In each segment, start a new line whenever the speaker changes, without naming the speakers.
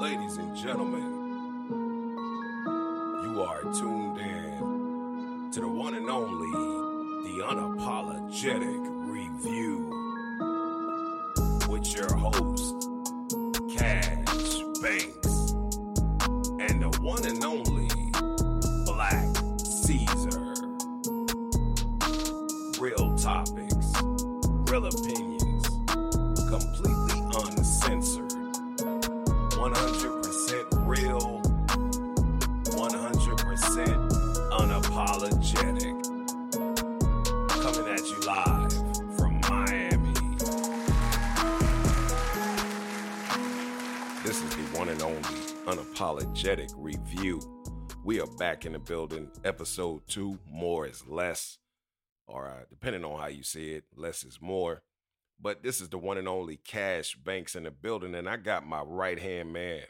Ladies and gentlemen, you are tuned in to the one and only, the unapologetic review with your host, review. We are back in the building. Episode two, more is less, or uh, depending on how you see it, less is more. But this is the one and only Cash Banks in the building, and I got my right hand man,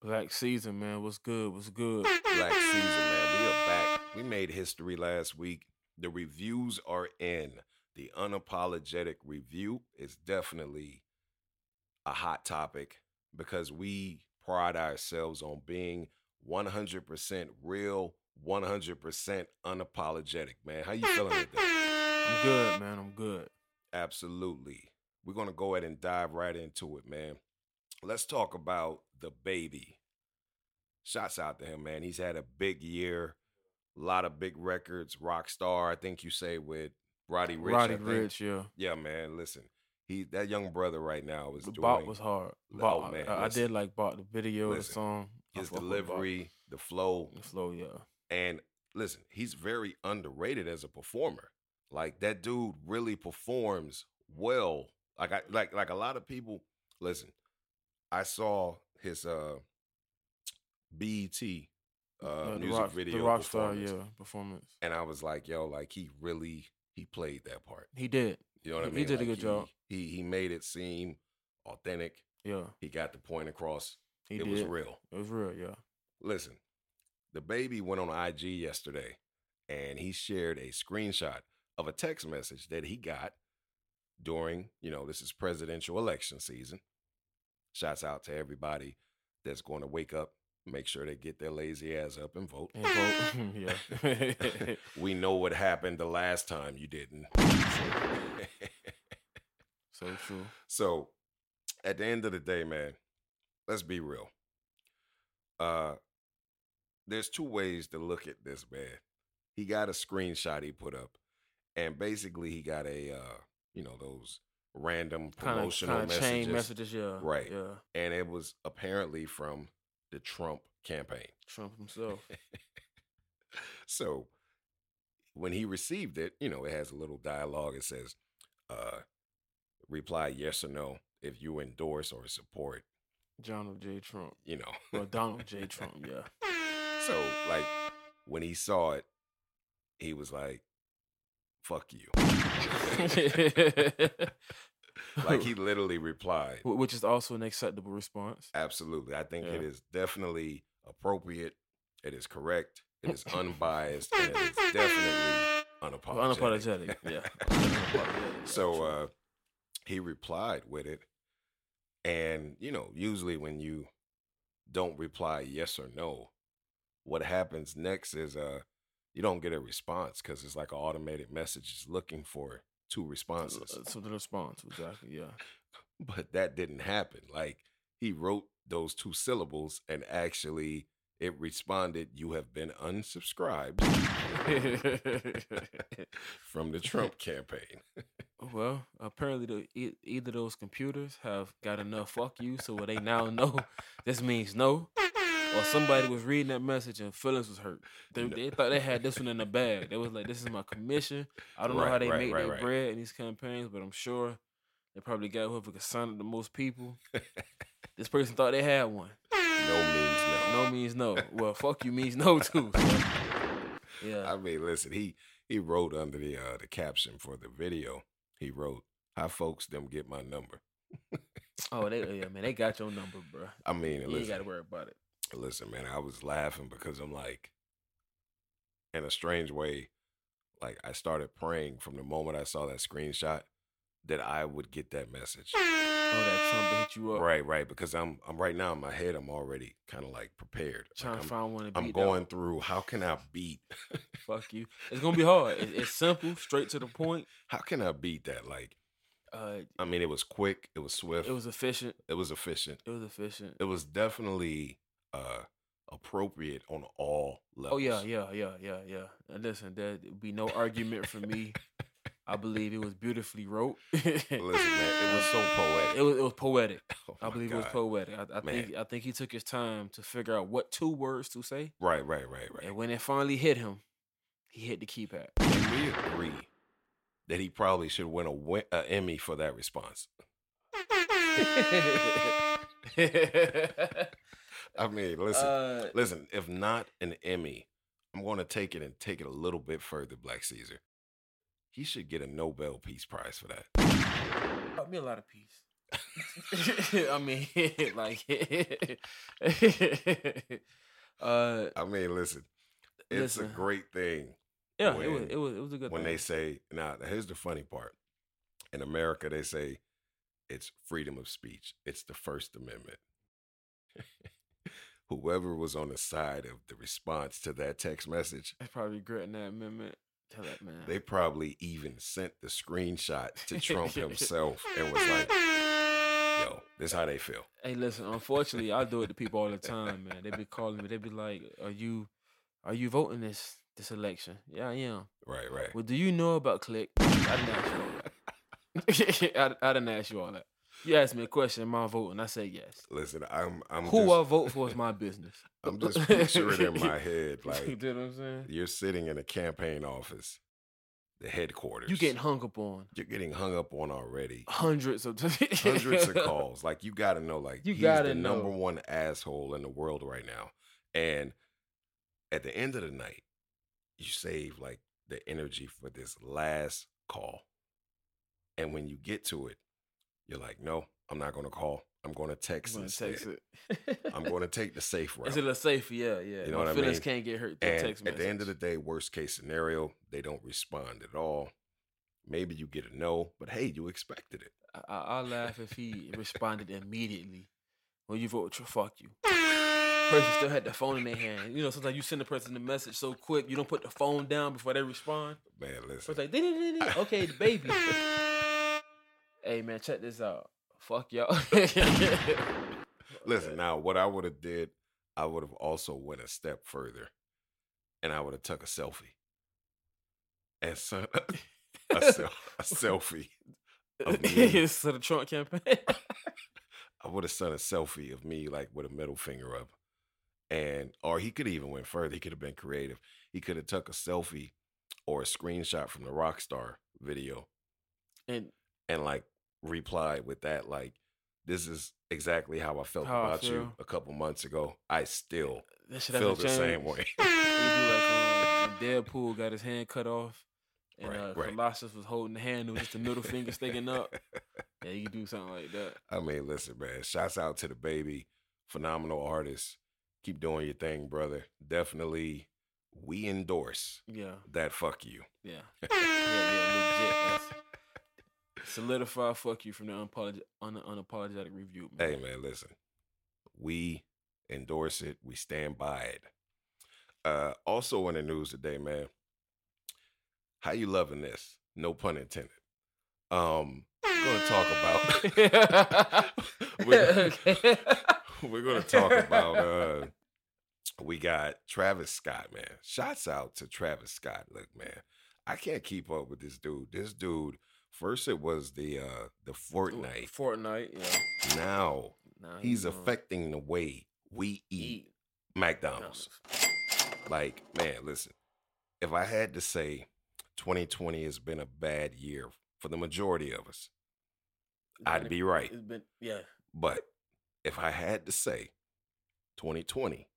Black Caesar, man. What's good? What's good?
Black Caesar, man. We are back. We made history last week. The reviews are in. The unapologetic review is definitely a hot topic because we pride ourselves on being 100% real, 100% unapologetic, man. How you feeling today?
I'm good, man. I'm good.
Absolutely. We're going to go ahead and dive right into it, man. Let's talk about the baby. Shots out to him, man. He's had a big year, a lot of big records. Rock star, I think you say with Roddy Ricch.
Roddy. Ricch, yeah.
Yeah, man. Listen, he that young brother right now is
The
doing
Bop was hard.
Oh, man,
I, I did like Bop the video,
Listen,
the song.
His
Bop.
delivery, the flow,
the flow, yeah.
and listen, he's very underrated as a performer. Like that dude really performs well. Like I like like a lot of people. Listen, I saw his uh BET uh,
Uh,
music
rock,
video
the rock star,
performance,
yeah, performance.
and I was like, yo, like he really he played that part.
He did,
You know what I
He
mean?
did a
Like,
good job.
He he made it seem authentic.
yeah.
He got the point across.
He
it
did.
was real.
It was real, yeah.
Listen, DaBaby went on IG yesterday and he shared a screenshot of a text message that he got during, you know, this is presidential election season. Shouts out to everybody that's going to wake up, make sure they get their lazy ass up and vote.
And vote, yeah.
we know what happened the last time you didn't.
so true.
So, at the end of the day, man, let's be real. Uh there's two ways to look at this, man. He got a screenshot he put up, and basically he got a uh, you know, those random
Kind of,
promotional
kind of
messages.
chain messages, yeah.
Right.
Yeah.
And it was apparently from the Trump campaign.
Trump himself.
so when he received it, you know, it has a little dialogue. It says, uh, reply yes or no if you endorse or support,
Donald J. Trump.
you know.
Well, Donald J. Trump, yeah.
so like when he saw it, he was like, fuck you. like he literally replied.
Which is also an acceptable response.
Absolutely. I think it
Yeah.
is definitely appropriate. It is correct. It is unbiased. and it is definitely unapologetic.
Unapologetic, yeah. Unapologetic,
so uh he replied with it. And, you know, usually when you don't reply yes or no, what happens next is uh you don't get a response because it's like an automated message is looking for two responses.
So the response, exactly, yeah.
but that didn't happen. Like he wrote those two syllables and actually it responded, You have been unsubscribed from the Trump campaign.
Well, apparently, the, e- either those computers have got enough fuck you, so what they now know this means no, or somebody was reading that message and feelings was hurt. They,
No.
they thought they had this one in the bag. They was like, "This is my commission." I don't know how they
right,
make
right,
their
right.
bread in these campaigns, but I'm sure they probably got whoever could sign up the most people. this person thought they had one.
no means no.
No means no. Well, fuck you means no too. so, yeah.
I mean, listen, he he wrote under the uh the caption for the video, he wrote, How folks them get my number.
Oh, they yeah, man, they got your number, bro.
I mean,
You
listen,
got to worry about it.
listen, man, I was laughing because I'm like, in a strange way, like I started praying from the moment I saw that screenshot that I would get that message.
Oh, that hit you up.
Right, right. Because I'm I'm right now in my head, I'm already kind of like prepared. Like,
Trying to
I'm,
find one to beat.
I'm going
one.
through how can I beat
Fuck you. It's gonna be hard. It, it's simple, straight to the point.
how can I beat that? Like,
Uh,
I mean, it was quick, it was swift,
it was efficient.
it was efficient.
It was efficient.
It was definitely uh appropriate on all levels.
Oh yeah, yeah, yeah, yeah, yeah. And listen, there would be no argument for me. I believe it was beautifully wrote.
Listen, man, it was so poetic.
It was it was poetic.
Oh,
I believe it was poetic. I, I think I think he took his time to figure out what two words to say,
Right, right, right, right.
and when it finally hit him, he hit the keypad.
We agree that he probably should win a, win- a Emmy for that response. I mean, listen,
uh,
listen. If not an Emmy, I'm going to take it and take it a little bit further. Black Caesar, he should get a Nobel Peace Prize for that.
brought me a lot of peace. I mean, like, uh,
I mean, listen, it's
Listen.
a great thing
yeah, it was it was it was a good
when
thing.
they say. Now, here's the funny part. In America, they say it's freedom of speech. It's the First Amendment. Whoever was on the side of the response to that text message,
They probably regretting that amendment. Tell that man.
they probably even sent the screenshot to Trump himself and was like, yo, this is how they feel.
Hey, listen. Unfortunately, I do it to people all the time, man. They be calling me. They be like, "Are you, are you voting this this election?" Yeah, I am.
Right, right.
Well, do you know about Click? I didn't ask you all that. I, I didn't ask you all that. You asked me a question. Am I voting? I say yes.
Listen, I'm I'm
Who
just,
I vote for is my business.
I'm just picturing in my head like you
know what I'm saying?
you're sitting in a campaign office, the headquarters.
You're getting hung up on
you're getting hung up on already.
hundreds of
Hundreds of calls. Like you gotta know, like
You
he's
gotta
the number one asshole in the world right now. And at the end of the night, you save like the energy for this last call. And when you get to it, you're like, no, I'm not gonna call. I'm gonna text
I'm
text
gonna
instead.
text it.
I'm gonna take the safe route.
Is it a safe? yeah, yeah.
You know
My
what I
feelings
mean?
can't get hurt through
And
text
at the end of the day, worst case scenario, they don't respond at all. Maybe you get a no, but hey, you expected it.
I, I'll laugh if he responded immediately. Well, you vote, fuck you. Person still had the phone in their hand. You know, sometimes you send the person the message so quick, you don't put the phone down before they respond.
Man, listen.
it's like, okay, DaBaby. hey man, check this out. Fuck y'all.
Listen, now what I would have did, I would have also went a step further, and I would have took a selfie and sent a, sel- a selfie. of me.
so the Trump campaign.
I would have sent a selfie of me like with a middle finger up, and or he could even went further. He could have been creative. He could have took a selfie or a screenshot from the Rockstar video
and
and like replied with that like this is exactly how I felt
How I
about you a couple months ago. I still
that shit
feel the same way.
Like um, Deadpool got his hand cut off, and
Right,
uh,
right.
Colossus was holding the handle, just the middle finger sticking up. Yeah, you can do something like that.
I mean, listen, man. Shouts out to DaBaby, phenomenal artist. Keep doing your thing, brother. Definitely, we endorse
Yeah,
that. Fuck you.
yeah, yeah, yeah. Legit. That's solidify. Fuck you from the unapolog- un- unapologetic review. Man.
Hey, man, listen. We endorse it. We stand by it. Uh, also in the news today, man. How you loving this? No pun intended. Um, we're gonna talk about. we're, we're gonna talk about. Uh, we got Travis Scott, man. Shouts out to Travis Scott. Look, man, I can't keep up with this dude. This dude. First, it was the uh the Fortnite.
Fortnite. Yeah.
Now
Nah,
he's
doing-
affecting the way we eat
eat
McDonald's. Like, man, listen. If I had to say 2020 has been a bad year for the majority of us, I'd be right.
It's been yeah.
But if I had to say 2020,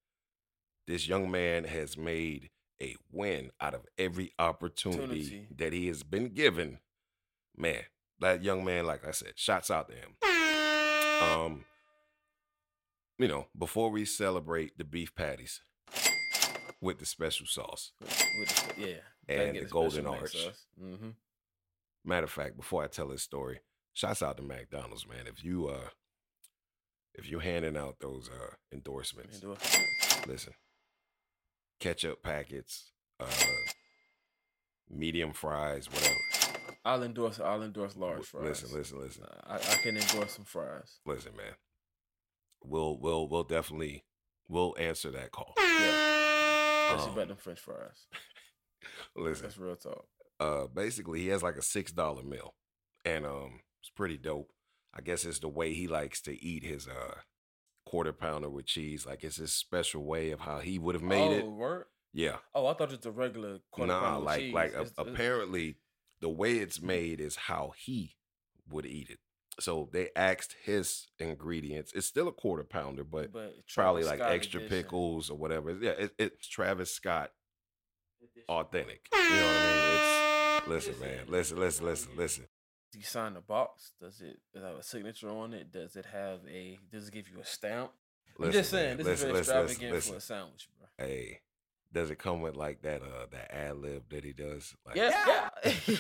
this young man has made a win out of every opportunity
Opportunity.
that he has been given. Man, that young man, like I said, shots out to him. Um, you know, before we celebrate the beef patties with the special sauce,
With the, yeah.
And the golden arch.
Mm-hmm.
Matter of fact, before I tell this story, shouts out to McDonald's, man. If you uh if you're handing out those uh endorsements,
Endorsements.
listen. Ketchup packets, uh medium fries, whatever.
I'll endorse. I'll endorse large fries.
Listen, listen, listen.
I, I can endorse some fries.
Listen, man. We'll we'll we'll definitely we'll answer that call.
Yeah, especially
Um,
about them French fries.
Listen,
That's real talk.
uh basically he has like a six dollar meal. And um it's pretty dope. I guess it's the way he likes to eat his uh quarter pounder with cheese. Like it's his special way of how he would have made
oh,
it.
word?
Yeah.
Oh, I thought it's a regular quarter
Nah,
pounder
like
cheese.
like a-
It's- it's-
apparently the way it's made is how he would eat it. So they asked his ingredients. It's still a quarter pounder, but,
but
probably like
Scott
extra
edition.
pickles or whatever. Yeah, it, it's Travis Scott
Edition.
authentic. You know what I mean? It's listen, man. Listen, listen, listen, listen.
Do you sign the box. Does it have a signature on it? Does it have a? Does it give you a stamp? I'm just saying, this
listen,
is very
listen, listen,
extravagant
listen.
for a sandwich, bro.
Hey, does it come with like that uh that ad lib that he does? Like,
Yeah,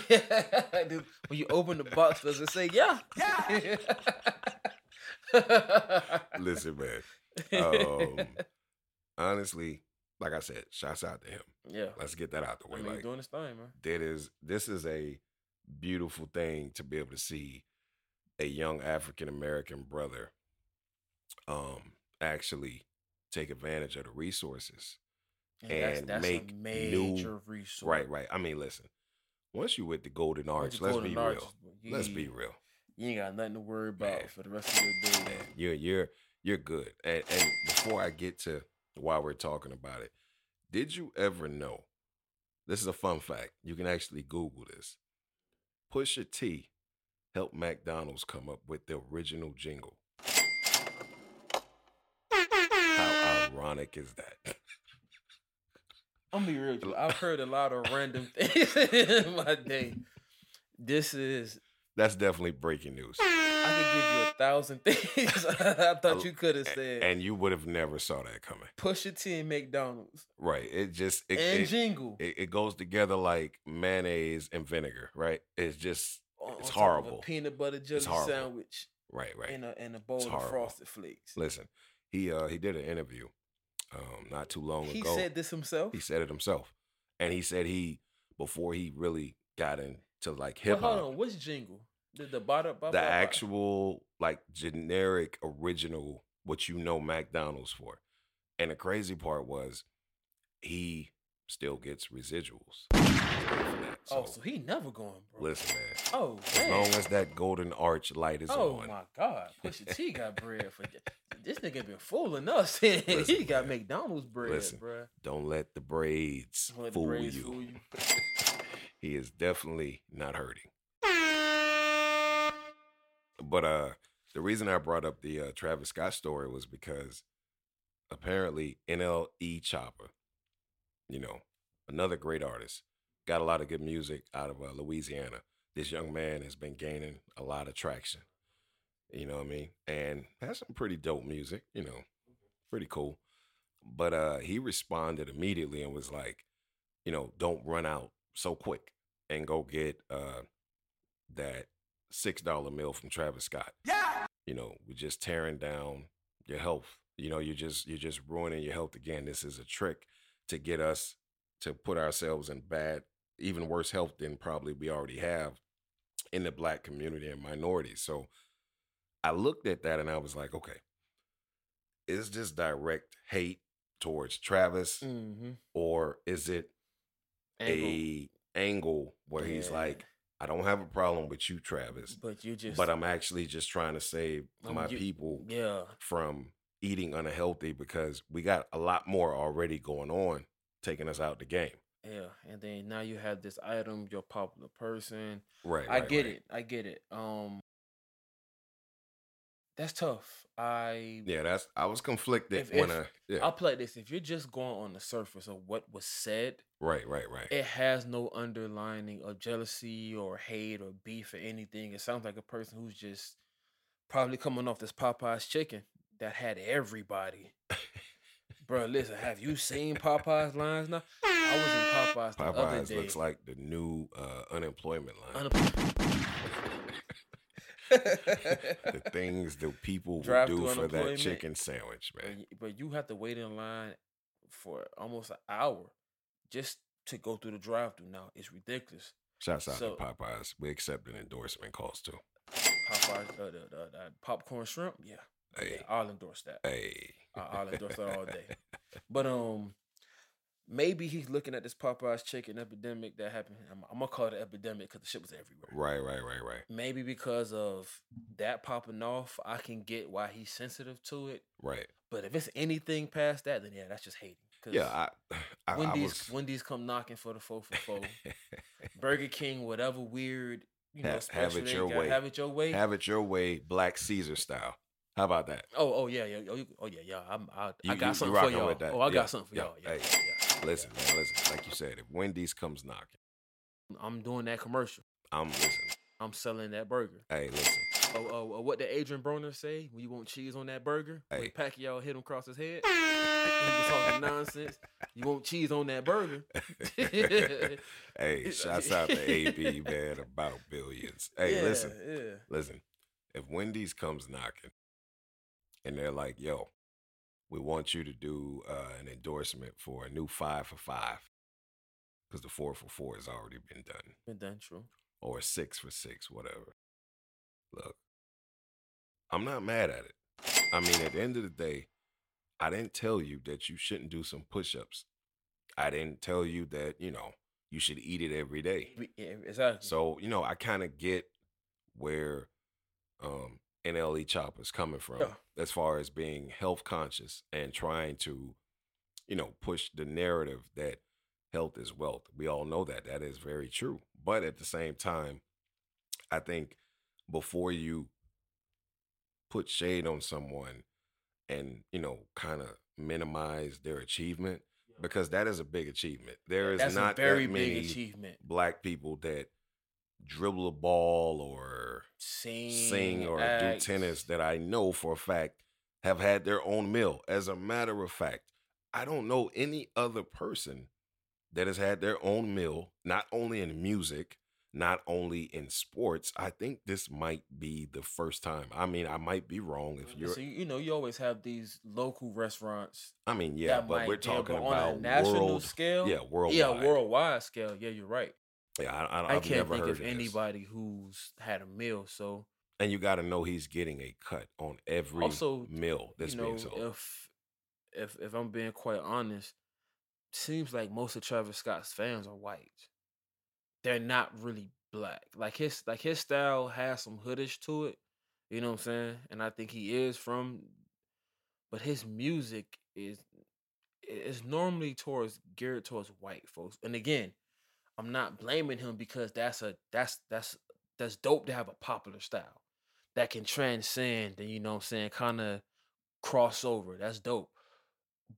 yeah. Dude, when you open the box, does it say yeah? Yeah.
listen, man. Um, honestly, like I said, shouts out to him.
yeah.
Let's get that out the
I
way.
mean,
like
doing this thing, man.
that is this is a beautiful thing to be able to see a young African American brother um actually take advantage of the resources.
And, that's,
and
that's
make
a
new-
resource.
Right, right. I mean, listen. Once you with the Golden Arch,
you
let's
go to
be real.
you
Let's be real.
You ain't got nothing to worry about
Man.
for the rest of your day.
Man, you're you're you're good. And and before I get to why we're talking about it, did you ever know? This is a fun fact. You can actually Google this. Pusha T helped McDonald's come up with the original jingle. How ironic is that?
I'm gonna be real. with you. I've heard a lot of random things in my day. This is
That's definitely breaking news.
I could give you a thousand things I thought you could have said.
And you would have never saw that coming.
Pusha T and McDonald's
Right. It just it,
and
it,
Jingle.
it, it goes together like mayonnaise and vinegar, right? It's just
on-
it's
on
horrible.
Peanut butter jelly sandwich
right, right.
and a and a bowl of frosted flakes.
Listen, he uh he did an interview um not too long
He
ago.
He said this himself.
he said it himself. And he said he before he really got into like
Well,
hip
hold
hop,
on, which jingle? The the bada, ba-
the
ba- ba-
actual like generic original what you know McDonald's for. And the crazy part was he still gets residuals. Still for.
Oh,
So,
so he never going, bro.
listen, man.
Oh,
As long as that golden arch light is
Oh
on, Oh,
my God, Pusha T got bread for this nigga been fooling us. he
Listen,
got
man.
McDonald's bread,
Listen,
bruh.
don't let the braids
Don't let the
fool
braids
you.
fool you.
he is definitely not hurting. But uh the reason I brought up the uh, Travis Scott story was because apparently NLE Choppa, you know, another great artist, got a lot of good music out of uh, Louisiana. This young man has been gaining a lot of traction. You know what I mean? And has some pretty dope music, you know, pretty cool. But uh he responded immediately and was like, you know, don't run out so quick and go get uh that six dollar meal from Travis Scott. Yeah. You know, we're just tearing down your health. You know, you're just you're just ruining your health again. This is a trick to get us to put ourselves in bad, even worse health than probably we already have in the black community and minorities. So I looked at that and I was like, okay, is this direct hate towards Travis
Mm-hmm.
or is it a angle where he's like, I don't have a problem with you, Travis,
but you just,
but I'm actually just trying to save
Um,
my
you-
people
yeah,
from eating unhealthy because we got a lot more already going on taking us out the game.
Yeah, and then now you have this item, you're a popular person.
Right.
I
right,
get
right.
it, I get it. Um, that's tough. I
Yeah, that's I was conflicted
If-
when
if-
I yeah.
I'll play this. If you're just going on the surface of what was said,
right, right, right.
it has no underlining of jealousy or hate or beef or anything. It sounds like a person who's just probably coming off this Popeye's chicken that had everybody Bro, listen, have you seen Popeye's lines now? I was in Popeye's the other
Popeyes
day.
looks like the new uh, unemployment line. The things that people will do for that chicken sandwich, man.
But but you have to wait in line for almost an hour just to go through the drive-through. Now it's ridiculous.
Shouts out
so-
to Popeyes. We accept an endorsement calls too.
Popeyes, uh, the, the, the popcorn shrimp, yeah,
Hey,
yeah, I'll endorse that.
hey.
I- I'll endorse that all day. But um, maybe he's looking at this Popeyes chicken epidemic that happened. I'm, I'm gonna call it an epidemic because the shit was everywhere.
Right, right, right, right,
Maybe because of that popping off, I can get why he's sensitive to it.
right.
But if it's anything past that, then yeah, that's just hating.
Yeah, I, I, I
Wendy's
was.
Wendy's come knocking for the four for four. Burger King, whatever weird, you know,
Have- have it your way.
Have it your way.
Have it your way, Black Caesar style. How about that?
oh, oh yeah, yeah, oh, oh yeah, yeah. I'm, I,
You-
I got
you
something for y'all.
with that.
Oh, I
Yeah,
got something for
yeah,
y'all. Yeah,
hey,
yeah, yeah,
Listen, man, listen. Like you said, if Wendy's comes knocking,
I'm doing that commercial.
I'm listening.
I'm selling that burger.
Hey, listen.
Oh, oh, oh, what did Adrien Broner say? When you want cheese on that burger? When
Hey.
Pacquiao hit him across his head. he was talking nonsense. You want cheese on that burger?
Hey, shouts out to AB, man, about billions. Hey,
Yeah,
listen,
Yeah.
listen. If Wendy's comes knocking and they're like, yo, we want you to do uh, an endorsement for a new five for five, because the four for four has already been done,
Been done true.
or a six for six, whatever. Look, I'm not mad at it. I mean, at the end of the day, I didn't tell you that you shouldn't do some push ups. I didn't tell you that, you know, you should eat it every day.
Yeah, exactly.
So, you know, I kind of get where um NLE Choppa's coming from
Yeah.
as far as being health conscious and trying to, you know, push the narrative that health is wealth. We all know that. That is very true. But at the same time, I think before you put shade on someone and, you know, kind of minimize their achievement, because that is a big achievement. There is
That's
not
very
that
big
many
achievement.
black people that dribble a ball or
Sing,
sing or
act.
do tennis that I know for a fact have had their own meal. As a matter of fact, I don't know any other person that has had their own meal, not only in music, not only in sports. I think this might be the first time. I mean, I might be wrong if you're.
So you you know, you always have these local restaurants.
I mean, yeah, but
might
we're
be, but
talking
on
about
a national
world.
scale.
Yeah, worldwide.
Yeah, worldwide scale. Yeah, you're right.
Yeah, I, I,
I
I've
can't
never
think
heard
of anybody who's had a meal. So
And you got to know he's getting a cut on every
Also,
meal that's
you know,
being sold.
if if if I'm being quite honest, seems like most of Travis Scott's fans are white. They're not really black. Like his like his style has some hoodish to it. You know what I'm saying? And I think he is from but his music is is normally towards geared towards white folks. And again, I'm not blaming him because that's a that's that's that's dope to have a popular style that can transcend and you know what I'm saying kind of crossover. That's dope.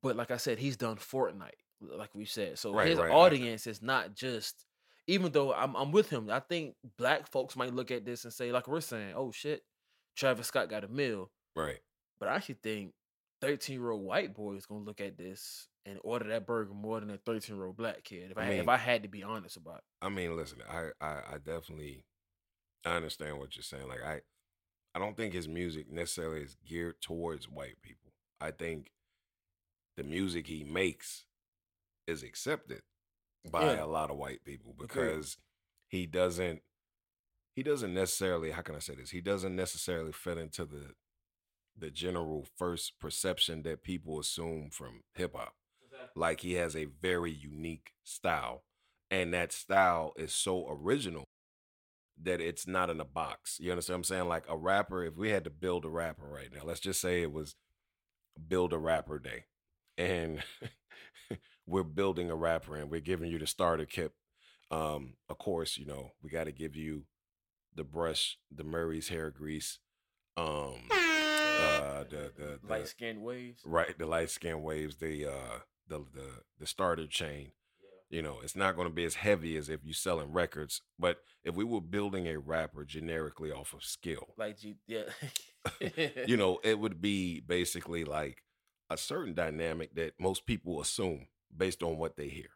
But like I said, he's done Fortnite, like we said. So
Right,
his
right,
audience is not just even though I'm I'm with him, I think black folks might look at this and say, like we're saying, oh shit, Travis Scott got a meal.
right.
But I actually think 13 year old white boy is gonna look at this and order that burger more than a 13 year old black kid. If I,
I
had- if I had to be honest about it.
I mean, listen, I, I, I definitely I understand what you're saying. Like I I don't think his music necessarily is geared towards white people. I think the music he makes is accepted by
Yeah.
a lot of white people because he doesn't he doesn't necessarily how can I say this? He doesn't necessarily fit into the the general first perception that people assume from hip hop like he has a very unique style and that style is so original that it's not in a box you understand what i'm saying like a rapper if we had to build a rapper right now let's just say it was build a rapper day and we're building a rapper and we're giving you the starter kit um of course you know we got to give you the brush the murray's hair grease um uh the the, the
light skinned waves.
right the light skin waves the uh the the the starter chain you know it's not going to be as heavy as if you're selling records but if we were building a rapper generically off of skill
Like yeah.
you know it would be basically like a certain dynamic that most people assume based on what they hear.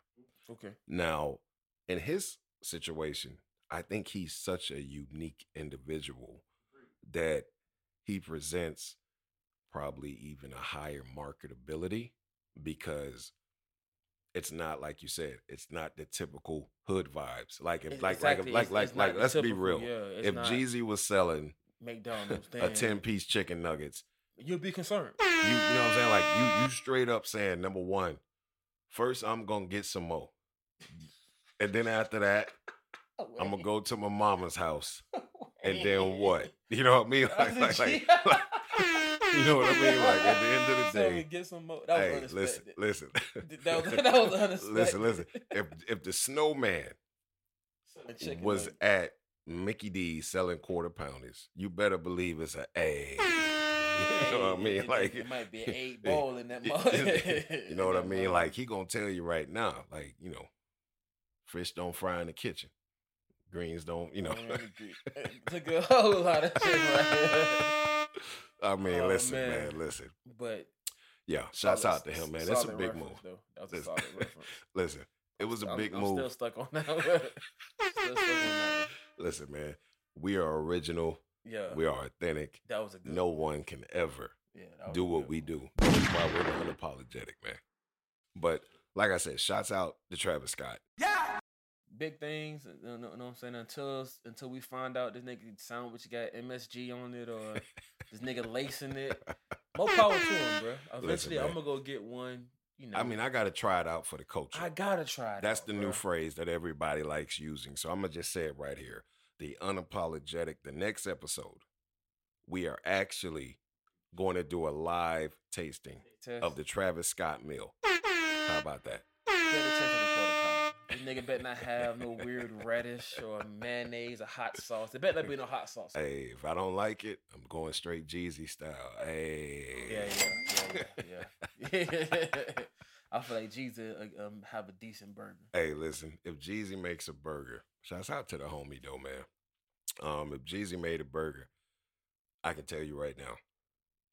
Okay.
Now, in his situation, I think he's such a unique individual that he presents probably even a higher marketability because it's not like you said, it's not the typical hood vibes. Like if like
exactly,
like
it's-
like
it's
like
the
let's be real.
yeah,
if Jeezy was selling
McDonald's,
a 10 piece chicken nuggets,
you'll be concerned.
you you know what I'm saying? Like you you straight up saying number one, first I'm gonna get some more. And then after that, I'm gonna go to my mama's house. And then what? You know what I mean? Like, like, like, like- you know what I mean? Like at the end of the day,
get some more. That was
hey, listen,
unexpected.
listen.
That was, that was unexpected.
listen, listen. If if the snowman was at Mickey D's selling quarter pounders, you better believe it's a A. You know what I mean? Like
it might be an eight ball in that. Mug.
you know what I mean? Like he gonna tell you right now, like you know, fish don't fry in the kitchen, greens don't. You know.
Mm, Man, eh, took a whole lot of shit right
I mean,
Oh,
listen,
man.
man. listen.
But
Yeah, shouts out to him, man. That's a big move.
Though. That was a
Listen,
solid reference.
listen, it was a
I'm-
big
I'm
move.
still stuck on that one. still stuck on that.
Listen, man, we are original.
Yeah,
We are authentic.
that was a good.
No
one.
one can ever
yeah,
do what we do. That's why we're unapologetic, man. But like I said, shouts out to Travis Scott. Yeah.
Big things, you know, know what I'm saying? Until until we find out this nigga sandwich got MSG on it or this nigga lacing it. More power to him, bro. Eventually,
man.
I'm gonna go get one. You know,
I mean, I got to try it out for the culture.
I gotta try. It
That's
out,
the new phrase that everybody likes using. So I'm gonna just say it right here. The unapologetic. The next episode, we are actually going to do a live tasting
Test.
of the Travis Scott meal. How about that?
Nigga better not have no weird radish or mayonnaise or hot sauce. There better not be no hot sauce.
Hey, if I don't like it, I'm going straight Jeezy style. Hey.
Yeah, yeah, yeah, yeah. yeah. I feel like Jesus uh, um, have a decent burger.
Hey, listen, if Jeezy makes a burger, shouts out to the homie though, man. Um, if Jeezy made a burger, I can tell you right now,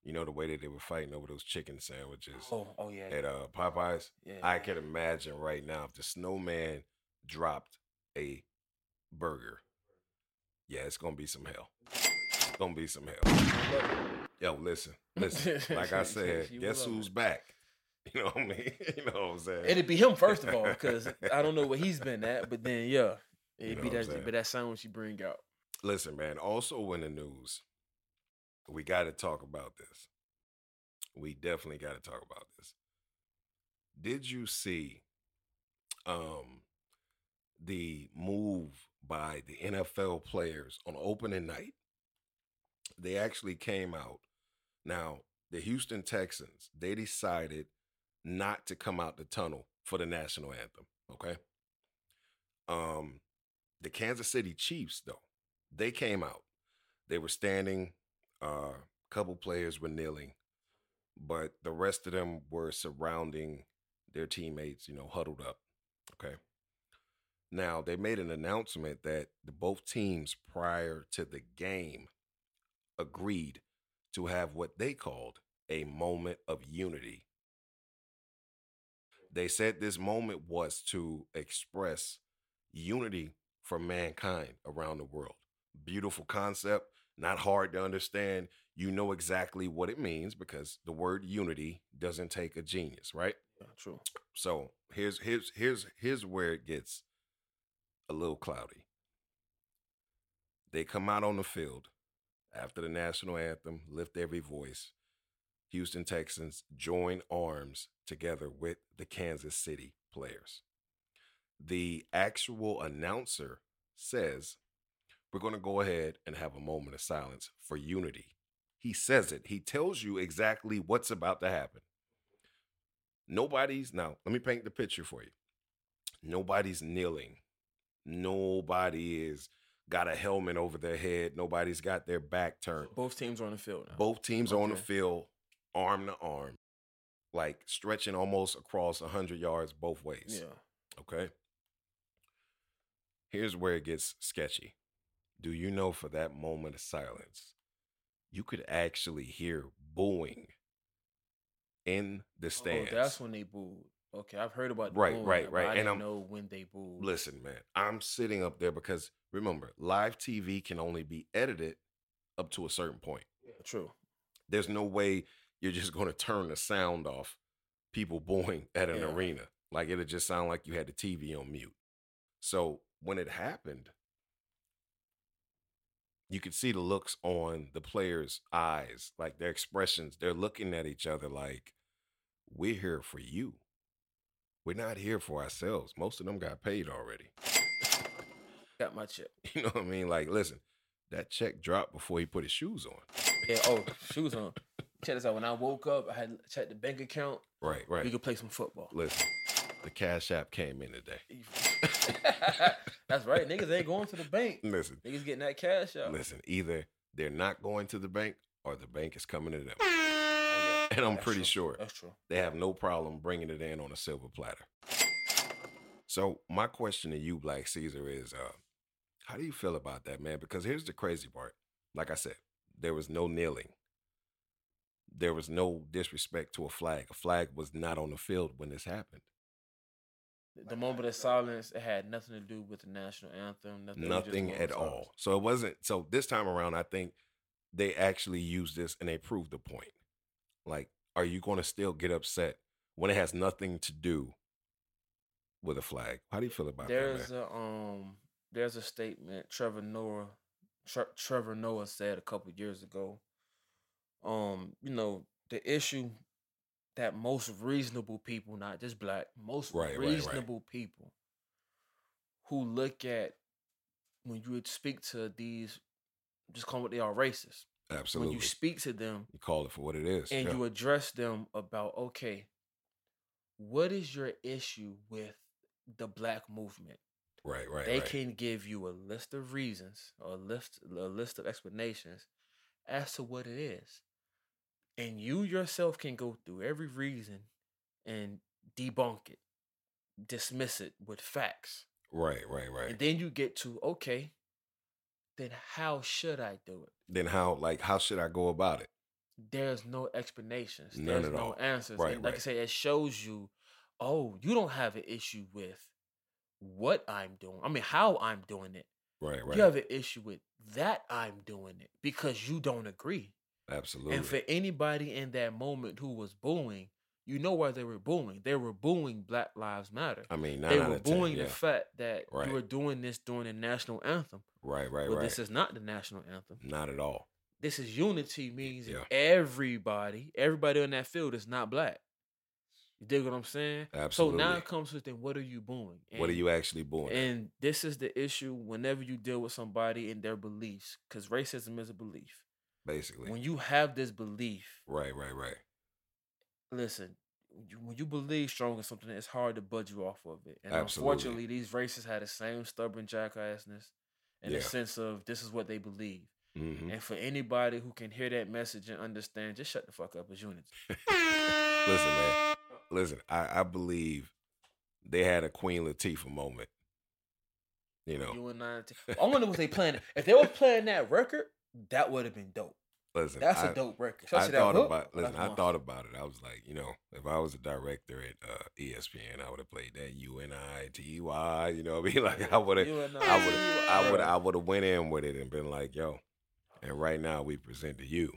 you know the way that they were fighting over those chicken sandwiches
Oh, oh yeah,
at uh Popeyes.
yeah.
I can imagine right now if the snowman dropped a burger. Yeah, it's gonna be some hell. It's gonna be some hell. Yo, listen, listen. Like I said, guess who's
it.
back? You know what I mean? You know what I'm saying?
It'd be him first of all, because I don't know where he's been at. But then, yeah, it'd
know
be that, but that sandwich you bring out.
Listen, man. Also in the news, we got to talk about this. We definitely got to talk about this. Did you see um the move by the NFL players on opening night? They actually came out. Now, the Houston Texans, they decided not to come out the tunnel for the national anthem, okay? Um the Kansas City Chiefs though, they came out. They were standing, uh, couple players were kneeling, but the rest of them were surrounding their teammates, you know, huddled up. Okay. Now, they made an announcement that the both teams prior to the game agreed to have what they called a moment of unity. They said this moment was to express unity for mankind around the world. Beautiful concept, not hard to understand. You know exactly what it means because the word unity doesn't take a genius, right?
True.
So here's here's here's here's where it gets a little cloudy. They come out on the field after the national anthem, lift every voice. Houston Texans join arms together with the Kansas City players. The actual announcer says, We're going to go ahead and have a moment of silence for unity. He says it, he tells you exactly what's about to happen. Nobody's now, let me paint the picture for you. Nobody's kneeling. Nobody is got a helmet over their head. Nobody's got their back turned.
Both teams are on the field now.
Both teams are on the field, arm to arm, like stretching almost across 100 yards both ways.
Yeah.
Okay. Here's where it gets sketchy. Do you know for that moment of silence, you could actually hear booing in the
Oh,
stands.
that's when they booed. Okay, I've heard about
Right,
booing,
right, right,
I
and I'm-
know when they booed.
Listen, man, I'm sitting up there because remember, live TV can only be edited up to a certain point.
True.
There's no way you're just going to turn the sound off people booing at an
Yeah.
arena. Like it'll just sound like you had the TV on mute. So when it happened, you could see the looks on the players' eyes, like their expressions. They're looking at each other like, we're here for you. We're not here for ourselves. Most of them got paid already.
Got my chip.
You know what I mean? Like, listen, that check dropped before he put his shoes on.
Yeah. Oh, shoes on. Check this out. When I woke up, I had checked the bank account.
Right, right.
We could play some football.
Listen, the Cash App came in today.
That's right. Niggas ain't going to the bank.
Listen,
Niggas getting that cash out.
listen. Either they're not going to the bank or the bank is coming to them.
Oh, yeah.
And I'm
That's
pretty
true.
sure
That's true.
they have no problem bringing it in on a silver platter. So my question to you, Black Caesar, is uh, how do you feel about that, man? Because here's the crazy part. Like I said, there was no kneeling. There was no disrespect to a flag. A flag was not on the field when this happened.
The- moment of silence, it had nothing to do with the national anthem. Nothing, it was just a
Nothing at all. So it wasn't. So this time around, I think they actually used this and they proved the point. Like, are you going to still get upset when it has nothing to do with a flag? How do you feel about
There's
that, man?
a um, there's a statement Trevor Noah, Tre- Trevor Noah said a couple years ago. Um, you know the issue that most reasonable people, not just black, most
Right, right, right.
reasonable people who look at when you would speak to these, just call them what they are, racist.
Absolutely.
When you speak to them,
You call it for what it is.
and
yeah.
you address them about okay what is your issue with the black movement
right, right,
they
right.
can give you a list of reasons or a list a list of explanations as to what it is and you yourself can go through every reason and debunk it dismiss it with facts
Right, right, right.
and then you get to okay then how should i do it
then how, like, how should I go about it?
there's no explanations.
None
there's
at
no
all.
answers.
Right,
and like I say, it shows you, oh, you don't have an issue with what I'm doing. I mean, how I'm doing it.
Right, right.
You have an issue with that I'm doing it because you don't agree.
Absolutely.
And for anybody in that moment who was booing, you know why they were booing. They were booing Black Lives Matter.
I mean,
They were
of 10.
booing
yeah.
the fact that
Right.
you were doing this during the national anthem.
Right, right, right.
but
right.
this is not the national anthem.
Not at all.
This is unity means
Yeah.
everybody, everybody on that field is not black. You dig what I'm saying?
Absolutely.
So now it comes with then what are you booing?
what are you actually booing?
And this is the issue whenever you deal with somebody and their beliefs, because racism is a belief.
Basically.
When you have this belief,
right, right, right.
listen, when you, when you believe strong in something, it's hard to budge you off of it. And
Absolutely.
unfortunately, these racists had the same stubborn jackassness in
Yeah.
the sense of this is what they believe.
hmm
And for anybody who can hear that message and understand, just shut the fuck up as units.
Listen, man. Listen, I, I believe they had a Queen Latifah moment. You know,
You and I, I wonder what they playing. If they were playing that record, that would have been dope.
listen.
That's
I,
a dope record.
I thought
hook.
about. Listen, I thought about it. I was like, you know, if I was a director at uh, ESPN, I would have played that U N I T Y. You know, what I mean, like I would have, I would, I would, I would have went in with it and been like, yo. And right now we present to you,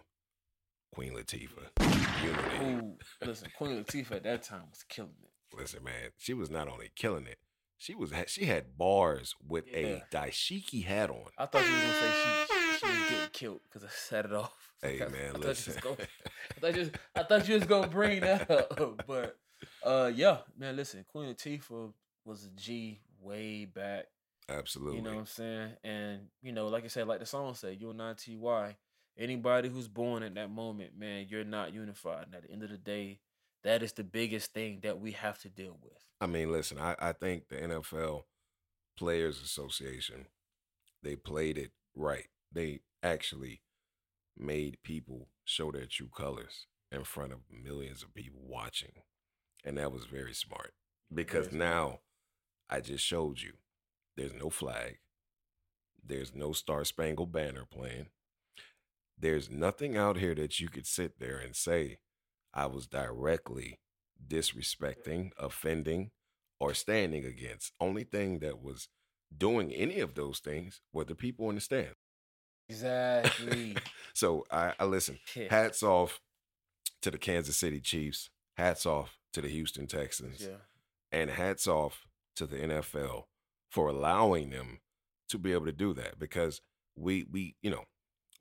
Queen Latifah. Unity.
Who, listen, Queen Latifah at that time was killing it.
Listen, man, she was not only killing it, she was she had bars with
Yeah.
a dashiki hat on.
I thought you were gonna say she, she was getting killed because I set it off.
Hey
I-
man,
I thought, you
listen.
was gonna, I, thought you, I thought you was gonna bring that up, but uh, yeah, man, listen, Queen Latifah was a G way back.
Absolutely.
You know what I'm saying? And you know, like I said, like the song said, you're not TY. Anybody who's born at that moment, man, you're not unified. And at the end of the day, that is the biggest thing that we have to deal with.
I mean, listen, I, I think the NFL Players Association, they played it right. They actually made people show their true colors in front of millions of people watching. And that was very smart. Because now I just showed you there's no flag. There's no Star Spangled Banner playing. There's nothing out here that you could sit there and say, I was directly disrespecting, offending, or standing against. Only thing that was doing any of those things were the people in the stand.
Exactly.
So I, I listen.
Yeah.
Hats off to the Kansas City Chiefs. Hats off to the Houston Texans.
yeah.
And hats off to the NFL for allowing them to be able to do that because we we you know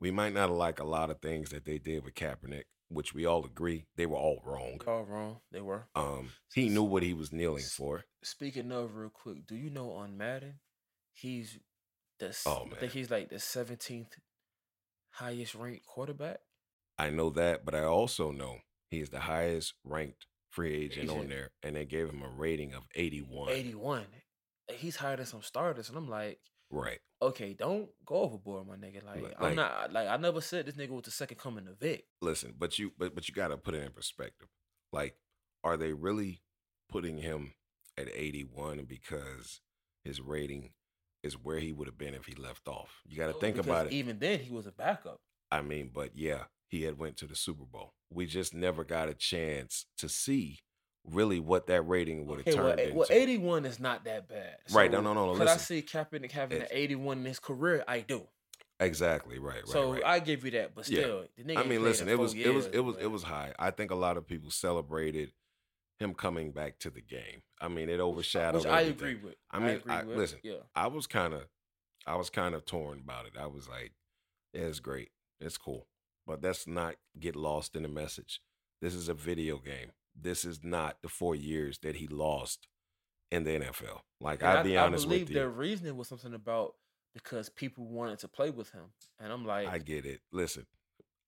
we might not like a lot of things that they did with Kaepernick, which we all agree they were all wrong.
All wrong. They were.
Um, he knew what he was kneeling for.
Speaking of real quick, do you know on Madden, he's the
Oh,
I think he's like the seventeenth highest ranked quarterback.
I know that, but I also know he is the highest ranked free agent on there, and they gave him a rating of 81.
Eighty one. He's higher than some starters, and I'm like,
Right.
okay, don't go overboard, my nigga. Like,
Like-
I'm not like I never said this nigga was the second coming of Vick.
Listen, but you but but you got to put it in perspective. Like, are they really putting him at 81 because his rating is where he would have been if he left off? You got to think
Because
about it.
Even then, he was a backup.
I mean, but yeah, he had went to the Super Bowl. We just never got a chance to see really what that rating would have
Okay,
turned
eh,
into.
well, 81 is not that bad.
Right, no, no, no, no,
Could I see Kaepernick having an 81 in his career? I do.
exactly right, right.
so
right.
I give you that, but
Yeah.
still, the nigga
I mean, listen, it was
four
it was
years,
it was it was high. I think a lot of people celebrated him coming back to the game. I mean, it overshadowed.
which I
everything.
agree with.
I mean,
agree
I-
with.
listen,
yeah,
I was kind of, I was kind of torn about it. I was like, yeah, it's great, it's cool, but let's not get lost in the message. This is a video game. This is not the four years that he lost in the NFL. Like
And
I'll be
I,
honest
I believe
with you,
their reasoning was something about because people wanted to play with him, and I'm like,
I get it. Listen,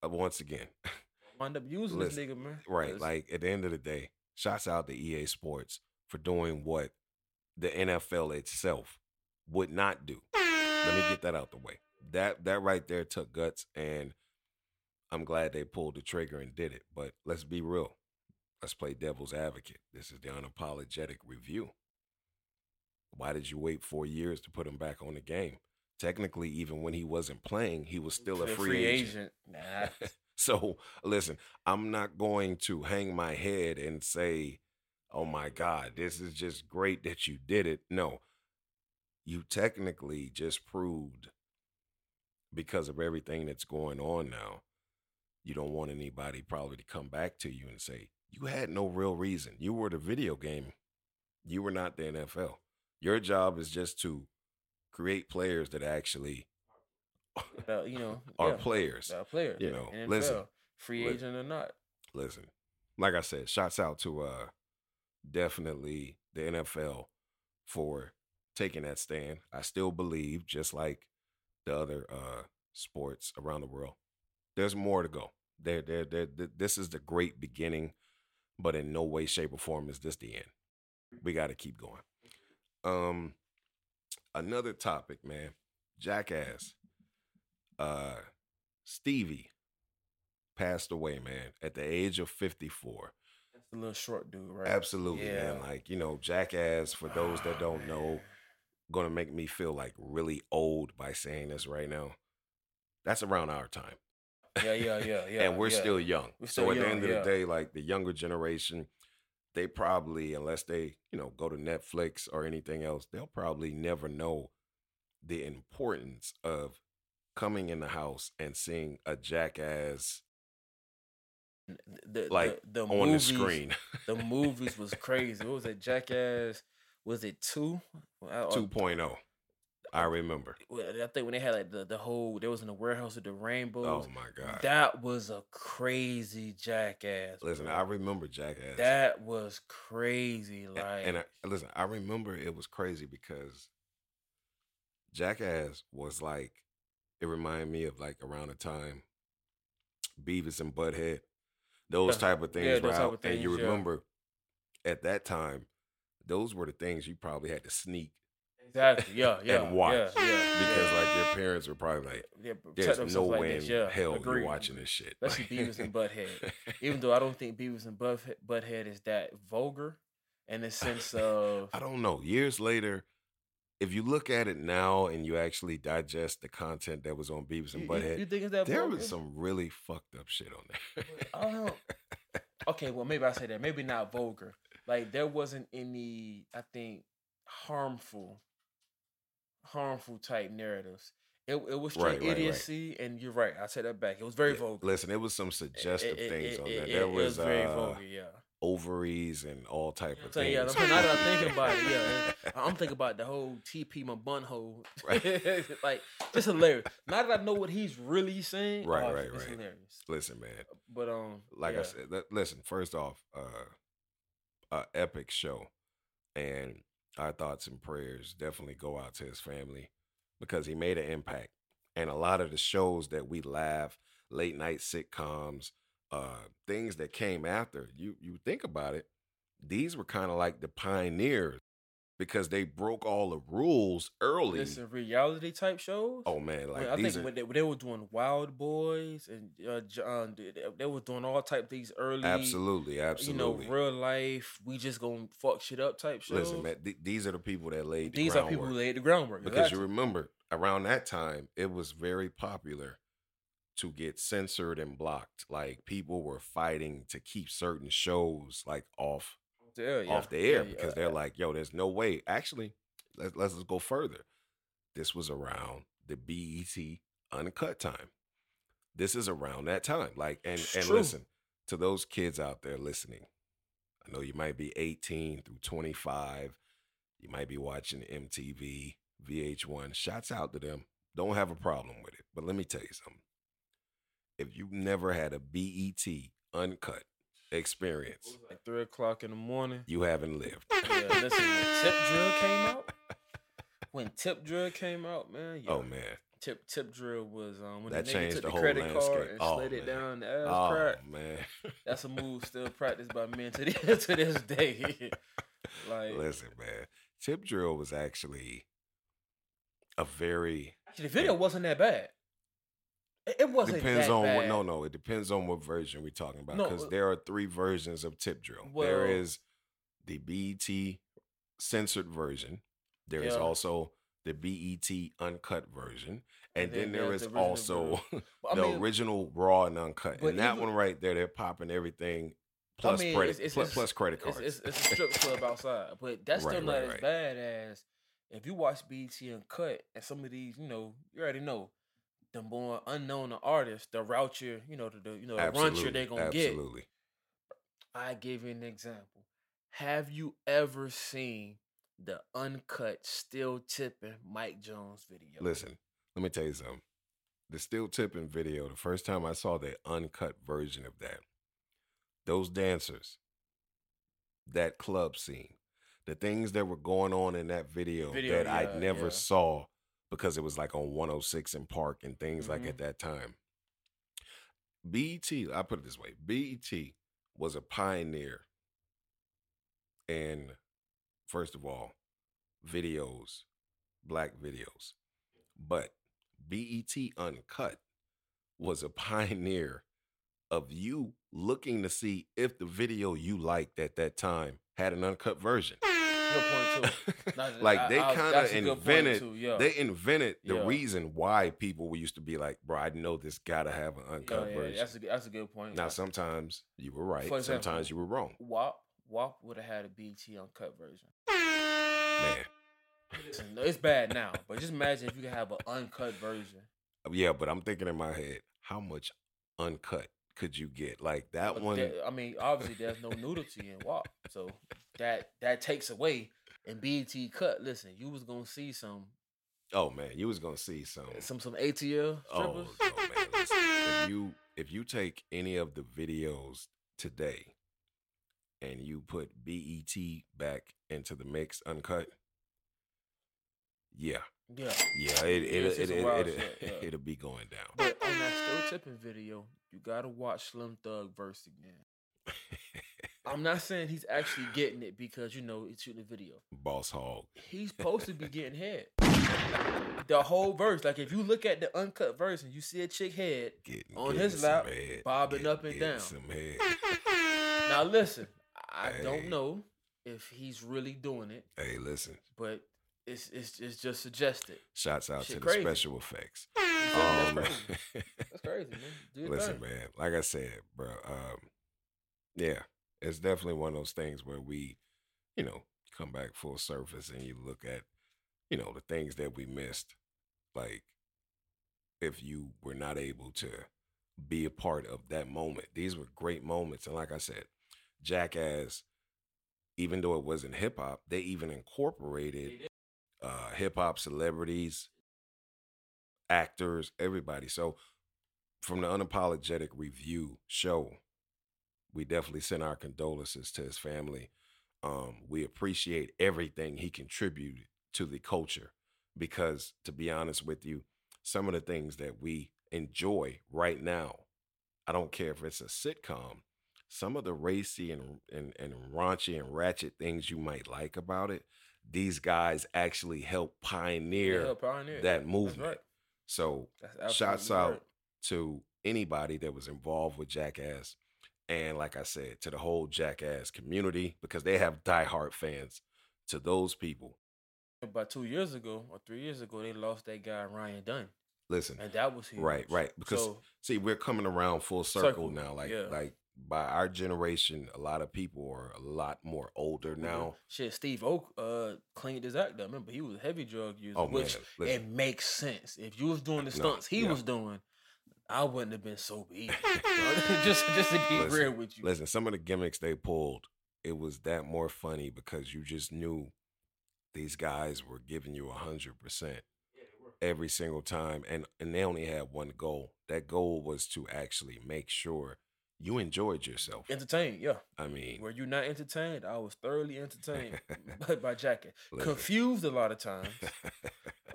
uh, once again,
wind up using
Listen,
this nigga, man.
right? Like at the end of the day, shouts out to EA Sports for doing what the NFL itself would not do. Let me get that out the way. That that right there took guts, and I'm glad they pulled the trigger and did it. But let's be real. Let's play devil's advocate. This is the unapologetic review. Why did you wait four years to put him back on the game? Technically, even when he wasn't playing, he was still a
the
free, agent.
Nah,
So listen, I'm not going to hang my head and say, "Oh my God, this is just great that you did it." No, you technically just proved because of everything that's going on now. You don't want anybody probably to come back to you and say you had no real reason. You were the video game. You were not the NFL. Your job is just to create players that actually
uh, you know,
our
yeah,
players.
uh, players.
you know,
NFL,
listen,
free
li-
agent or not.
listen, like I said, shouts out to uh definitely the NFL for taking that stand. I still believe, just like the other uh sports around the world, there's more to go. There, there, there. This is the great beginning, but in no way, shape, or form is this the end. We got to keep going. Um, another topic, man. Jackass. Uh, Stevie passed away, man, at the age of 54.
That's the little short dude, right?
Absolutely, man. Like, you know, Jackass, for those that don't know, gonna make me feel like really old by saying this right now. That's around our time.
Yeah, yeah, yeah, yeah.
and we're
yeah.
still young.
We're
so
still
at the end of
yeah.
the day, like the younger generation, they probably, unless they, you know, go to Netflix or anything else, they'll probably never know the importance of coming in the house and seeing a jackass
the,
like
the, the
on
movies,
the screen.
the movies was crazy. What was it? Jackass? Was it two? I-
2.0. oh. I remember.
I think when they had like the, the whole, there was in the warehouse with the rainbows.
Oh my God.
That was a crazy jackass.
Listen,
bro.
I remember Jackass.
that was crazy. Like,
and I, listen, I remember it was crazy because Jackass was like, it reminded me of like around the time Beavis and Butthead, those
Yeah.
type of things
Yeah,
out.
of
and you
things, yeah.
remember at that time, those were the things you probably had to sneak
exactly. Yeah, yeah.
and watch because like your parents were probably like,
yeah,
there's no way
this,
in hell
agreed.
you're watching this shit.
Especially Beavis and Butthead. Even though I don't think Beavis and Butthead is that vulgar in the sense of
I don't know. Years later, if you look at it now and you actually digest the content that was on Beavis and
you, you-
Butthead,
you think it's that
there was some really fucked up shit on there.
Don't, okay, well maybe I say that. Maybe not vulgar. Like there wasn't any, I think, harmful, harmful type narratives. It, it was straight
Right, right, right.
idiocy, and you're right. I said that back. It was very
Yeah,
vulgar.
Listen, it was some suggestive
it-
things
it-
on
it-
there.
it
was,
very
uh,
vulgar. Yeah.
Ovaries and all type of
you, yeah,
things.
I'm, now that I'm thinking about it, yeah, I'm thinking about the whole TP my bun hole,
Right.
like just hilarious. Now that I know what he's really saying,
Right,
oh,
right,
it's
right.
hilarious.
Listen, man.
But um,
like
yeah.
I said, li- listen. First off, uh, a epic show, and our thoughts and prayers definitely go out to his family because he made an impact. And a lot of the shows that we laugh, late night sitcoms, uh, things that came after, you you think about it, these were kind of like the pioneers because they broke all the rules early.
listen, reality type shows.
oh man, like
I think
are
when they, when they were doing Wildboyz and uh, John, they, they- they were doing all type of these early,
absolutely, absolutely.
you know, real life. We just gonna fuck shit up type shows.
Listen, man, th- these are the people that laid the
these are people who laid the groundwork.
because you remember around that time it was very popular to get censored and blocked like people were fighting to keep certain shows like off
Yeah, yeah,
off the air
yeah,
because they're like yo there's no way actually let's, let's go further this was around the BET uncut time this is around that time like and
It's
and
true.
listen to those kids out there listening I know you might be 18 through 25 you might be watching MTV, VH1. Shouts out to them. Don't have a problem with it. But let me tell you something. If you've never had a BET uncut experience,
like three o'clock in the morning.
you haven't lived.
Yeah, listen, when Tip Drill came out, when Tip Drill came out, man, yeah,
Oh man.
Tip Tip Drill was um when
That
the nigga
changed
took
the
the,
whole
credit
landscape.
card and
Oh,
slid it
man.
down the ass
Oh
crack.
man.
That's a move still practiced by men to this, to this day. like
Listen, man. Tip drill was actually a very
actually, the video wasn't that bad. It, it wasn't.
depends on what no no it depends on what version we're talking about because
uh,
there are three versions of tip drill
Well-
there is the bet censored version there is
Yeah.
also the bet uncut version and,
And
then,
then there's the
also
I
the
mean,
original raw and uncut and that
even-
one right there they're popping everything
I
plus
mean,
credit
it's- it's-
pl-
it's-
plus credit cards
it's, it's a strip club outside, but that's still not
right,
as
right.
bad as if you watch BT uncut and some of these, you know, you already know the more unknown the artist, the route you, you know, the, the you know, the run
absolutely
they're gonna get.
absolutely
I give you an example. Have you ever seen the uncut still tipping Mike Jones video?
Listen, let me tell you something. The still tipping video, the first time I saw the uncut version of that, those dancers, that club scene, the things that were going on in that video,
Video,
that I never
yeah.
saw because it was like on 106 & Park and things like
Mhm.
at that time. BET, I put it this way BET was a pioneer in, first of all, videos, black videos. But BET Uncut was a pioneer of you looking to see if the video you liked at that time had an uncut version.
Good point too.
Like they kind of
a good point,
invented
too, yeah.
they invented the
Yeah.
reason why people used to be like, bro, I know this gotta have an uncut
yeah,
version.
that's a that's a good point.
now sometimes you were right,
example,
sometimes you were wrong.
WAP WAP would have had a BT uncut version.
Man.
Listen, it's bad now, but just imagine if you could have an uncut version.
Yeah, but I'm thinking in my head, how much uncut could you get? Like that
But
one
there- I mean, obviously there's no nudity in WAP, so that that takes away. And BT cut. Listen, you was gonna see some
Oh man, you was gonna see some
some some ATL
Oh, no, man. Listen, if you if you take any of the videos today and you put BET back into the mix uncut, yeah,
yeah,
yeah, it it it, it, it,
yeah.
it'll be going down.
but on that still tipping video, you gotta watch Slim Thug verse again. I'm not saying he's actually getting it because you know it's shooting a video.
Boss Hogg.
He's supposed to be getting head. The whole verse, like if you look at the uncut verse and you see a chick head,
Getting,
On
getting
his lap,
head,
bobbing
getting-
up and down. Now listen, I
Hey.
don't know if he's really doing it,
hey, listen.
but it's it's it's just suggested.
Shouts out
Shit
to the
crazy.
special effects.
You feel me? That's
Um,
crazy. Man.
Listen, man. Like I said, bro. Um, Yeah, it's definitely one of those things where we, you know, come back full surface and you look at, you know, the things that we missed. Like, if you were not able to be a part of that moment, these were great moments. And like I said, Jackass, even though it wasn't hip hop, they even incorporated uh, hip hop celebrities, actors, everybody. So, from the unapologetic review show, we definitely send our condolences to his family. Um, we appreciate everything he contributed to the culture because, to be honest with you, some of the things that we enjoy right now, I don't care if it's a sitcom, some of the racy and, and, and raunchy and ratchet things you might like about it, these guys actually helped pioneer,
Yeah, pioneer.
that movement.
right.
So shouts out
right.
To anybody that was involved with Jackass. And like I said, to the whole Jackass community, because they have diehard fans. To those people,
About two years ago or three years ago, they lost that guy Ryan Dunn,
listen,
and that was huge.
right, right. Because
So,
see, we're coming around full circle,
Circle,
now. Like,
yeah.
like by our generation, a lot of people are a lot more older now.
shit, Steve-O uh cleaned his act up. Remember, he was a heavy drug user,
Oh man,
which
listen.
it makes sense. If you was doing the
No,
stunts he
yeah.
was doing, I wouldn't have been sober either. just, just to be
Listen,
real with you.
Listen, some of the gimmicks they pulled, it was that more funny because you just knew these guys were giving you a hundred percent every single time, and and they only had one goal. That goal was to actually make sure you enjoyed yourself.
Entertained, yeah.
I mean,
Were you not entertained? I was thoroughly entertained by, by Jackie.
Listen.
Confused a lot of times,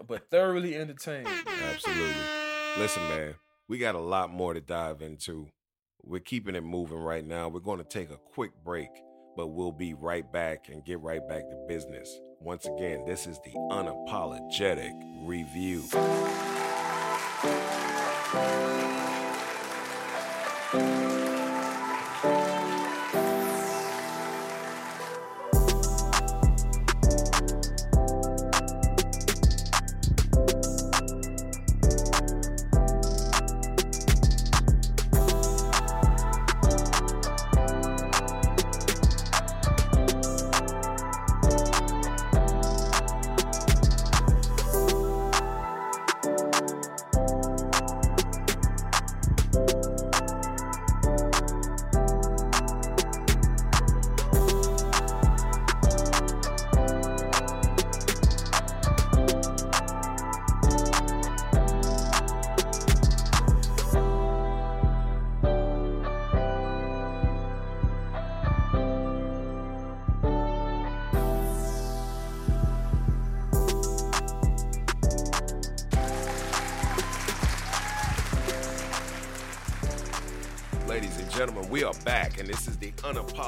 but thoroughly entertained.
Absolutely. Listen, man, we got a lot more to dive into. We're keeping it moving right now. We're going to take a quick break, but we'll be right back and get right back to business. Once again, this is the unapologetic review.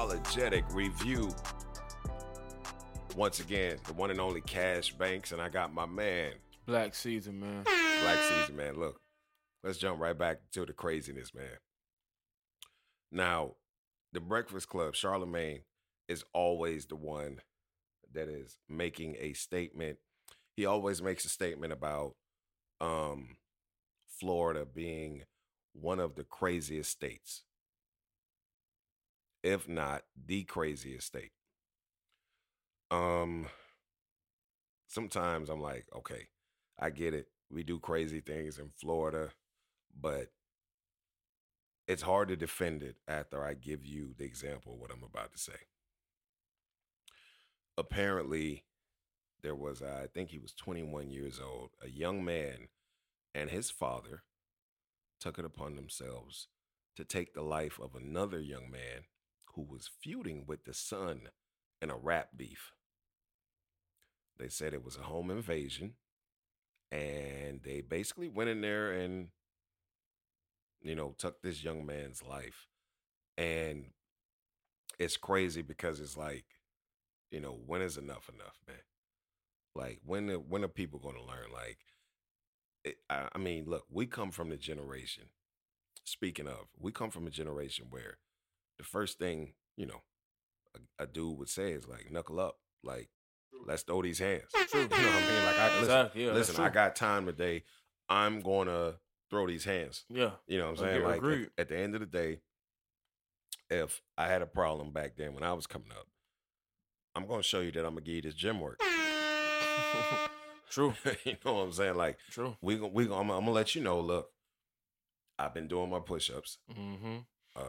Unapologetic review. Once again, the one and only Cash Banks, and I got my man,
Black Caesar, man.
Black Caesar, man. Look, let's jump right back to the craziness, man. Now, the Breakfast Club, Charlemagne is always the one that is making a statement. He always makes a statement about um, Florida being one of the craziest states, if not the craziest state. Um, sometimes I'm like, okay, I get it. We do crazy things in Florida, but it's hard to defend it after I give you the example of what I'm about to say. Apparently, there was, I think he was 21 years old, a young man and his father took it upon themselves to take the life of another young man who was feuding with the son in a rap beef. They said it was a home invasion and they basically went in there and you know took this young man's life. And it's crazy because it's like you know when is enough enough man? Like when when are people going to learn? Like it, I, I mean look we come from the generation speaking of we come from a generation where the first thing you know a, a dude would say is like knuckle up like let's throw these hands True. you know what i mean like i listen,
Exactly, yeah,
listen i got time today i'm gonna throw these hands
Yeah.
you know what I'm
Okay,
saying? Like at, at the end of the day, if I had a problem back then when I was coming up, I'm gonna show you that I'm gonna give you this gym work.
True.
you know what I'm saying? Like
True.
we we I'm, I'm gonna let you know. Look, I've been doing my push-ups.
Mm-hmm.
Uh,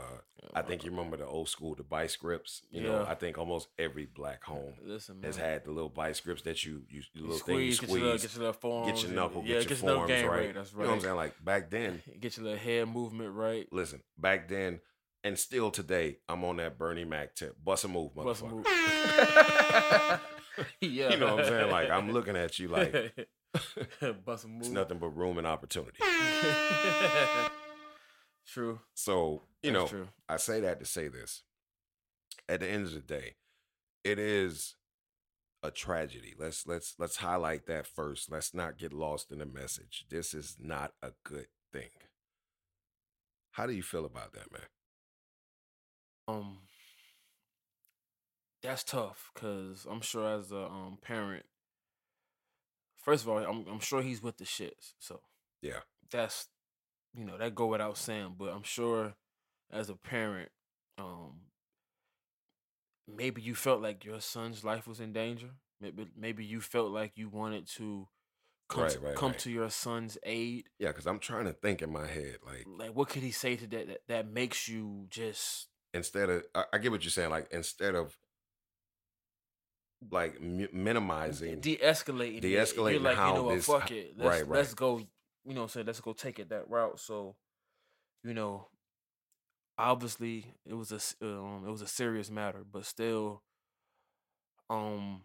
I think you remember the old school, the bike scripts. You know,
Yeah.
I think almost every black home
Listen, man.
has had the little bike scripts that you you,
You
little thing you
squeeze, get your little,
squeeze,
get your little forearms,
get your knuckle,
yeah,
get your
get your little
forearms
game
right.
That's right.
You know what I'm saying? Like back then,
Get your little head movement right.
listen, back then, and still today, I'm on that Bernie Mac tip. Bust a move,
Bust a
motherfucker.
move. yeah.
You know what I'm saying? Like I'm looking at you like
Bust a move.
it's nothing but room and opportunity.
true.
So you
That's
know,
true.
I say that to say this. At the end of the day, it is a tragedy. Let's let's let's highlight that first. Let's not get lost in the message. This is not a good thing. How do you feel about that, man?
Um, that's tough because I'm sure as a um parent, first of all, I'm I'm sure he's with the shits. So
Yeah.
that's you know that go without saying. But I'm sure as a parent, um, maybe you felt like your son's life was in danger. Maybe maybe you felt like you wanted to come
Right,
to,
right,
come
right.
to your son's aid.
Yeah, because I'm trying to think in my head, like
Like, what could he say to that that, that makes you just
instead of I, I get what you're saying. Like instead of like mi- minimizing,
de-escalating.
de-escalating
You're like,
how
you know what,
this-
fuck it. Let's,
right, right.
let's go, you know, say let's go take it that route. So, you know, obviously it was a um, it was a serious matter, but still, um,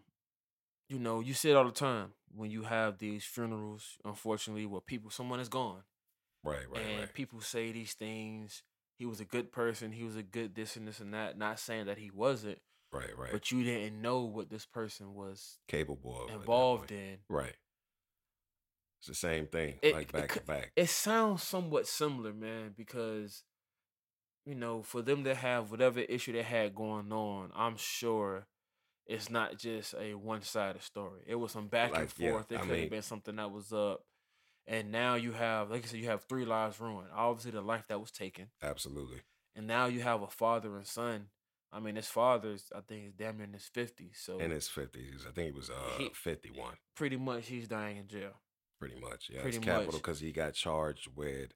you know, you see it all the time when you have these funerals. Unfortunately, where people, someone is gone,
right, right,
and
right,
people say these things. He was a good person. He was a good this and this and that. Not saying that he wasn't,
right, right.
but you didn't know what this person was
Capable of
involved in.
Right. It's the same thing,
It-
like
it
back to back.
It sounds somewhat similar, man, because you know, for them to have whatever issue they had going on, I'm sure it's not just a one-sided story. It was some back and
Like, yeah,
forth. It
I
could have been something that was up, and now you have, like I said, you have three lives ruined. Obviously, the life that was taken,
Absolutely.
and now you have a father and son. I mean, his father's, I think, is damn near in his fifties. So
In his fifties, I think he was uh
He-
fifty-one,
pretty much, he's dying in jail.
pretty much. Yeah,
Pretty
it's capital because he got charged with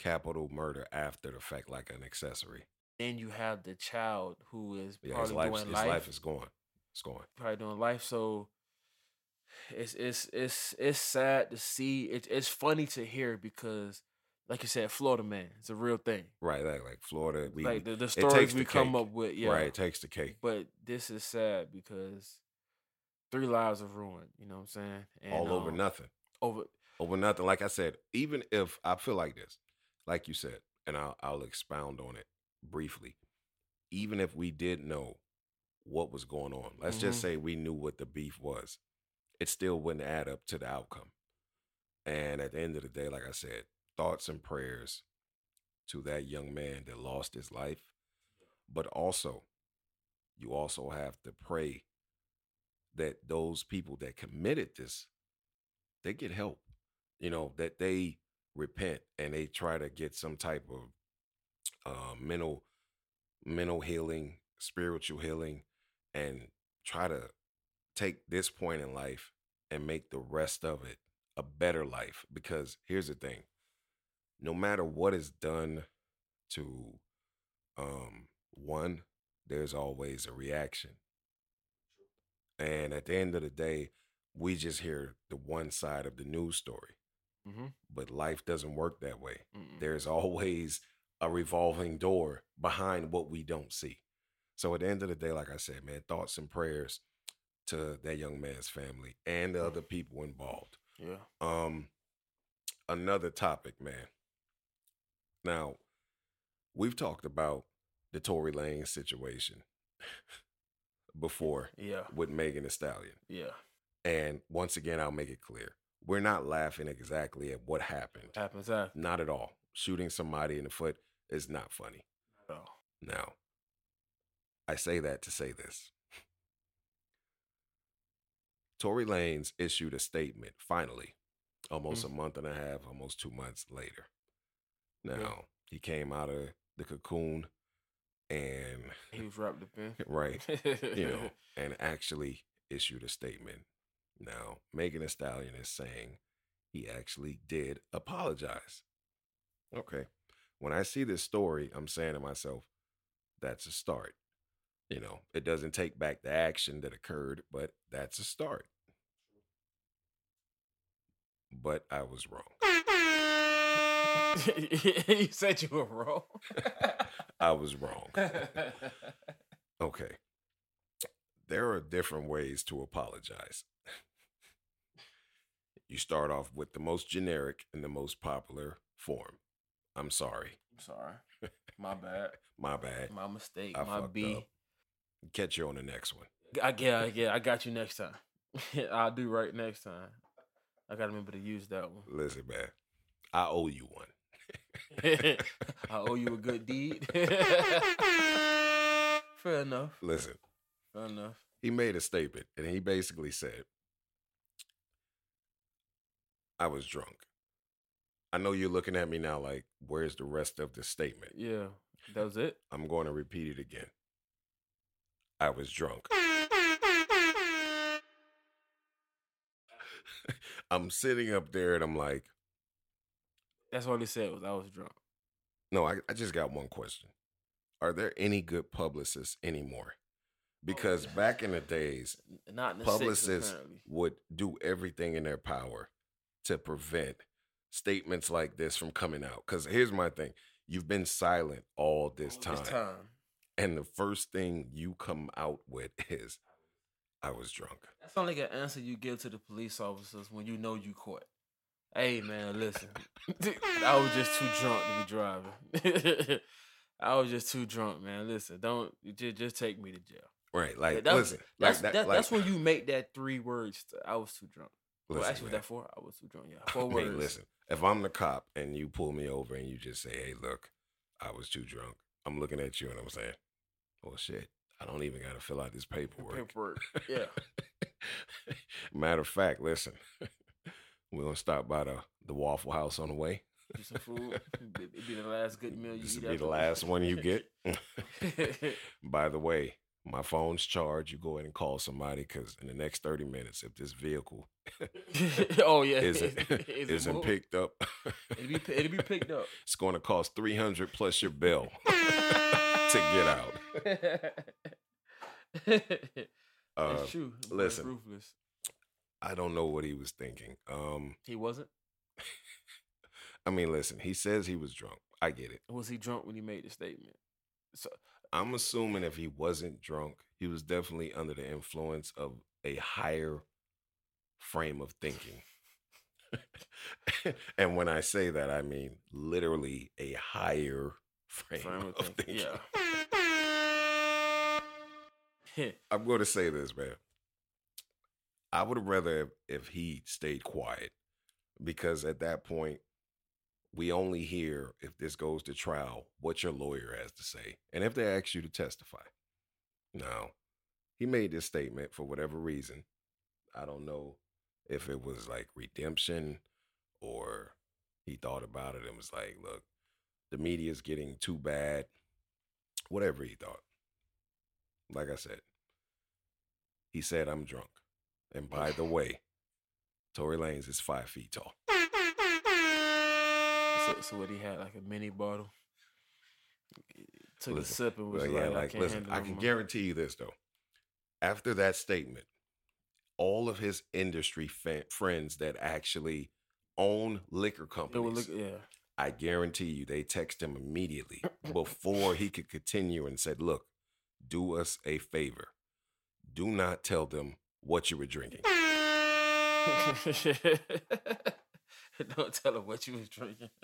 capital murder after the fact, like an accessory.
Then you have the child who is
Yeah, his
probably
life,
doing
his
life
life is gone. It's gone.
probably doing life. So it's it's it's it's sad to see. It, it's funny to hear because, like you said, Florida man, it's a real thing.
Right, like like Florida, we
like the, the
takes
stories
the
we come
cake.
up with, yeah.
right it takes the cake.
But this is sad because three lives are ruined. You know what I'm saying? And,
all over
um,
nothing.
Over.
over nothing. Like I said, even if I feel like this, like you said, and I'll, I'll expound on it briefly. Even if we did know what was going on, let's just
Mhm.
say we knew what the beef was, it still wouldn't add up to the outcome. And at the end of the day, like I said, thoughts and prayers to that young man that lost his life. But also, you also have to pray that those people that committed this, they get help you know that they repent and they try to get some type of uh, mental mental healing spiritual healing and try to take this point in life and make the rest of it a better life. Because here's the thing no matter what is done to um one there's always a reaction. And at the end of the day we just hear the one side of the news story
Mm-hmm.
but life doesn't work that way.
Mm-mm.
There's always a revolving door behind what we don't see. So at the end of the day, like I said, man, thoughts and prayers to that young man's family and the other people involved.
Yeah.
Um, another topic, man. Now, we've talked about the Tory Lanez situation before
Yeah.
with Megan Thee Stallion.
Yeah.
And once again, I'll make it clear. We're not laughing exactly at what happened.
Happens after.
Not at all. Shooting somebody in the foot is not funny.
No.
Now, I say that to say this. Tory Lanez issued a statement finally, almost a mm-hmm. month and a half, almost two months later. Now, he came out of the cocoon and
He was wrapped up in.
right, you know, and actually issued a statement. Now, Megan Thee Stallion is saying he actually did apologize. Okay. When I see this story, I'm saying to myself, that's a start. You know, it doesn't take back the action that occurred, but that's a start. But I was wrong.
you said you were wrong.
I was wrong. Okay. There are different ways to apologize. You start off with the most generic and the most popular form. I'm sorry.
I'm sorry. My bad.
My bad.
My mistake.
I
my B.
up. Catch you on the next one.
I yeah, yeah, I got you next time. I'll do right next time. I gotta remember to use that one.
Listen, man. I owe you one.
I owe you a good deed. Fair enough.
Listen,
Fair enough.
he made a statement and he basically said, I was drunk. I know you're looking at me now like, where's the rest of the statement?
Yeah, that was it.
I'm going to repeat it again. I was drunk. I'm sitting up there and I'm like,
That's all he said was I was drunk.
no, I, I just got one question. Are there any good publicists anymore? Oh, because
yeah.
back in the days,
Not in the
publicists
apparently.
would do everything in their power to prevent statements like this from coming out. Because here's my thing you've been silent all this
All
time.
time.
And the first thing you come out with is, I was drunk.
That's only an answer you give to the police officers when you know you caught. Hey man, listen. I was just too drunk to be driving. I was just too drunk, man. Listen, don't just just take me to jail.
Right. Like,
That-
listen.
That's
like that,
that,
like,
that's when you make that three words. I was too drunk. Well,
listen,
actually, was
man.
that four? I was too drunk. Yeah, four words.
listen, if I'm the cop and you pull me over and you just say, hey, look, I was too drunk, I'm looking at you and I'm saying, well, shit, I don't even got to fill out this paperwork.
Paperwork. Yeah.
Matter of fact, listen, we're to stop by the, the Waffle House on the way.
Do some food. It'd be the last good meal you
This
eat.
be the last one you get. By the way, my phone's charged. You go ahead and call somebody because in the next 30 minutes, if this vehicle
oh yeah.
isn't,
Is
isn't picked up,
It'll be it'll be picked up.
it's going to cost 300 plus your bill to get out. Uh,
That's true.
Listen.
ruthless.
I don't know what he was thinking. Um,
He wasn't.
I mean, listen, he says he was drunk. I get it.
Was he drunk when he made the statement? So
I'm assuming if he wasn't drunk, he was definitely under the influence of a higher frame of thinking. and when I say that, I mean literally a higher frame,
frame of thinking.
thinking.
Yeah.
I'm going to say this, man. I would have rather if, if he stayed quiet because at that point, we only hear if this goes to trial what your lawyer has to say and if they ask you to testify. Now, he made this statement for whatever reason. I don't know if it was like redemption or he thought about it and was like, look, the media's getting too bad. Whatever he thought. Like I said, he said, I'm drunk. And by the way, Tory Lanez is five feet tall.
So, so what he had like a mini bottle. Took
Listen,
a sip and was
Well,
like,
yeah,
I
like
can't
listen,
handle
I can guarantee you this though. After that statement, all of his industry fa- friends that actually own liquor companies,
would look, yeah.
I guarantee you they text him immediately before he could continue and said, "Look, do us a favor. Do not tell them what you were drinking."
Don't tell him what you was drinking.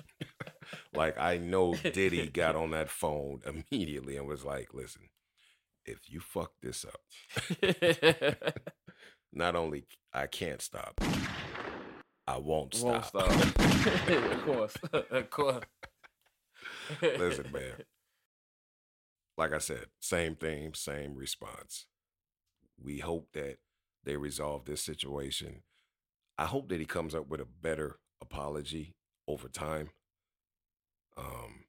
Like I know Diddy got on that phone immediately and was like, "Listen, if you fuck this up, not only I can't stop, I won't stop."
Won't stop. of course. of course.
Listen, man. Like I said, same thing, same response. We hope that they resolve this situation. I hope that he comes up with a better apology over time. Um,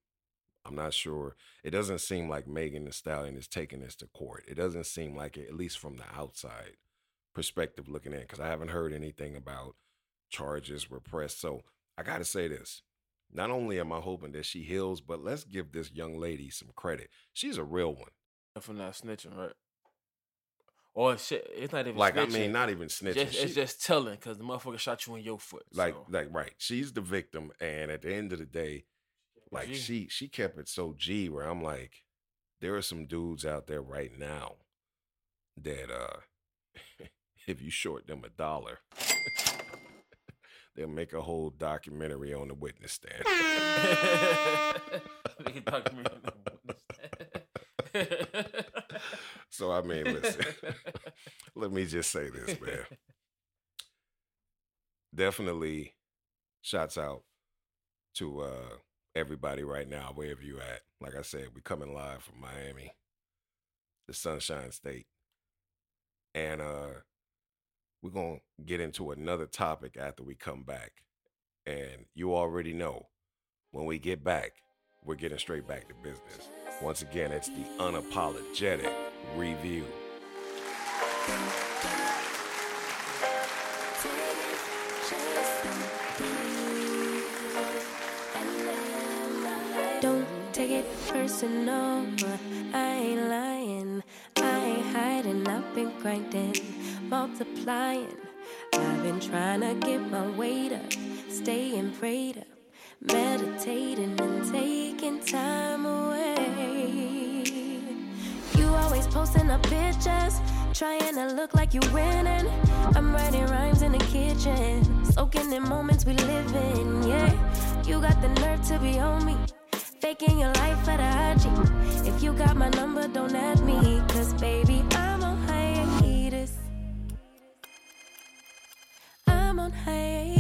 I'm not sure. It doesn't seem like Megan Thee Stallion is taking this to court. It doesn't seem like it, at least from the outside perspective looking in, because I haven't heard anything about charges were pressed. So I got to say this. Not only am I hoping that she heals, but let's give this young lady some credit. She's a real one.
For not snitching, right? Or shit, it's not even
Like,
snitching.
I mean, not even snitching.
Just,
She-
it's just telling because the motherfucker shot you in your foot.
like,
so.
like, right. She's the victim. And at the end of the day, like
G.
she she kept it so G where I'm like, there are some dudes out there right now that uh if you short them a dollar, they'll make a whole documentary on the witness stand.
Nigga talking to me.
so I mean, listen, let me just say this, man. Definitely shouts out to uh everybody right now, wherever you at. Like I said, we coming live from Miami, the Sunshine State. And uh we're gonna get into another topic after we come back. And you already know when we get back, we're getting straight back to business. Once again, it's the unapologetic review.
Don't take it personal, I ain't lying. I ain't hiding, I've been grinding, multiplying. I've been trying to get my weight up, staying prayed up, meditating and taking time away. You always posting up pictures, trying to look like you winning. I'm writing rhymes in the kitchen, soaking in moments we live in. Yeah, you got the nerve to be on me, faking your life for the IG. If you got my number, don't add me, cause baby, I'm on hiatus. I'm on hiatus.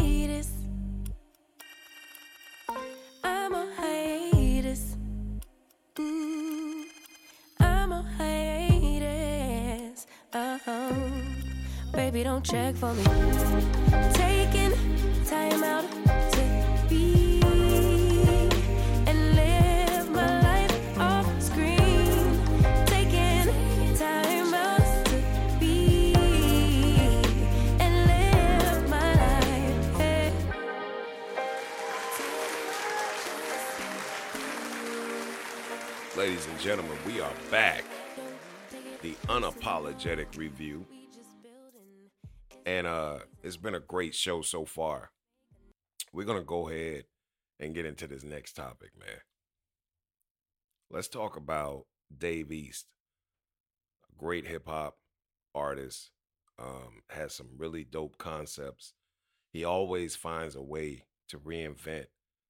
Baby, don't check for me. Taking time out to be and live my life off screen. Taking time out to be and live my life. Hey.
Ladies and gentlemen, we are back. The unapologetic review. And uh it's been a great show so far. We're gonna go ahead and get into this next topic, man. Let's talk about Dave East, a great hip hop artist, um, has some really dope concepts. He always finds a way to reinvent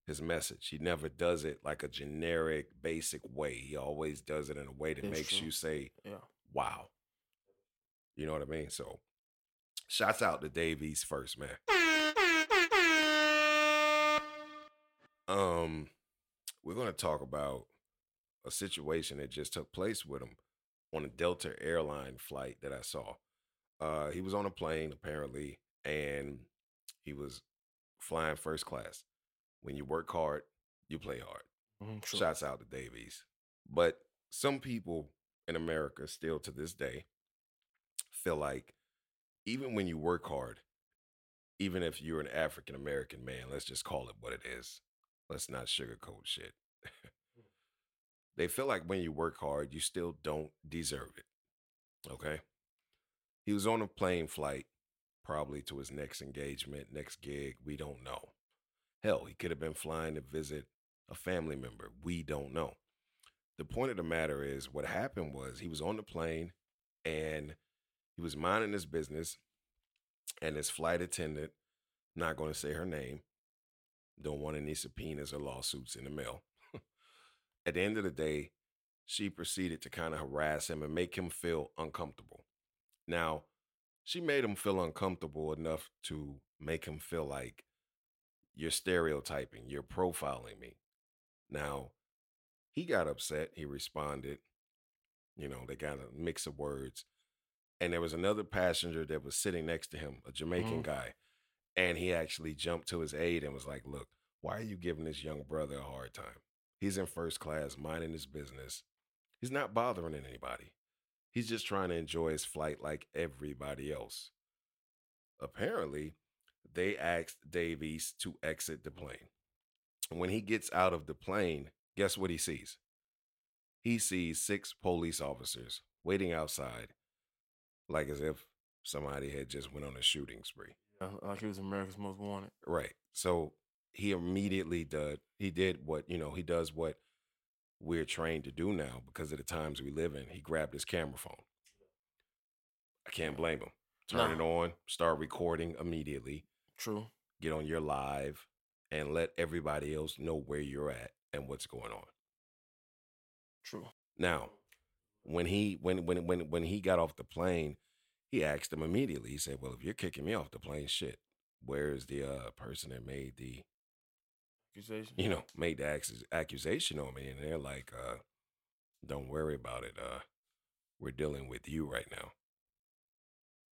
his message. He never does it like a generic, basic way. He always does it in a way that
That's
makes
true.
you say,
yeah.
wow. You know what I mean? So, shouts out to Dave East first, man. Um, we're going to talk about a situation that just took place with him on a Delta airline flight that I saw. Uh, he was on a plane apparently, and he was flying first class. When you work hard, you play hard.
Mhm, true.
Shouts out to Dave East. But some people in America still to this day feel like even when you work hard, even if you're an African American man, let's just call it what it is. Let's not sugarcoat shit. Hmm. they feel like when you work hard, you still don't deserve it. Okay? He was on a plane flight, probably to his next engagement, next gig. We don't know. Hell, he could have been flying to visit a family member. We don't know. The point of the matter is what happened was he was on the plane and he was minding his business, and his flight attendant, not going to say her name, don't want any subpoenas or lawsuits in the mail. At the end of the day, she proceeded to kind of harass him and make him feel uncomfortable. Now, she made him feel uncomfortable enough to make him feel like you're stereotyping, you're profiling me. Now, he got upset. He responded. You know, they got a mix of words. And there was another passenger that was sitting next to him, a Jamaican
Mhm.
guy. And he actually jumped to his aid and was like, Look, why are you giving this young brother a hard time? He's in first class, minding his business. He's not bothering anybody. He's just trying to enjoy his flight like everybody else. Apparently, they asked Dave East to exit the plane. When he gets out of the plane, guess what he sees? He sees six police officers waiting outside, like as if somebody had just went on a shooting spree.
Yeah, like he was America's Most Wanted.
Right. So he immediately did he did what, you know, he does what we're trained to do now because of the times we live in. He grabbed his camera phone. I can't blame him. Turn it on, start recording immediately,
True.
get on your live, and let everybody else know where you're at and what's going on.
True.
Now, when he when when when when he got off the plane, he asked him immediately. He said, "Well, if you're kicking me off the plane, shit, where's the uh person that made the
Accusation.
you know made the accu- accusation on me?" And they're like, "Uh, don't worry about it. Uh, we're dealing with you right now."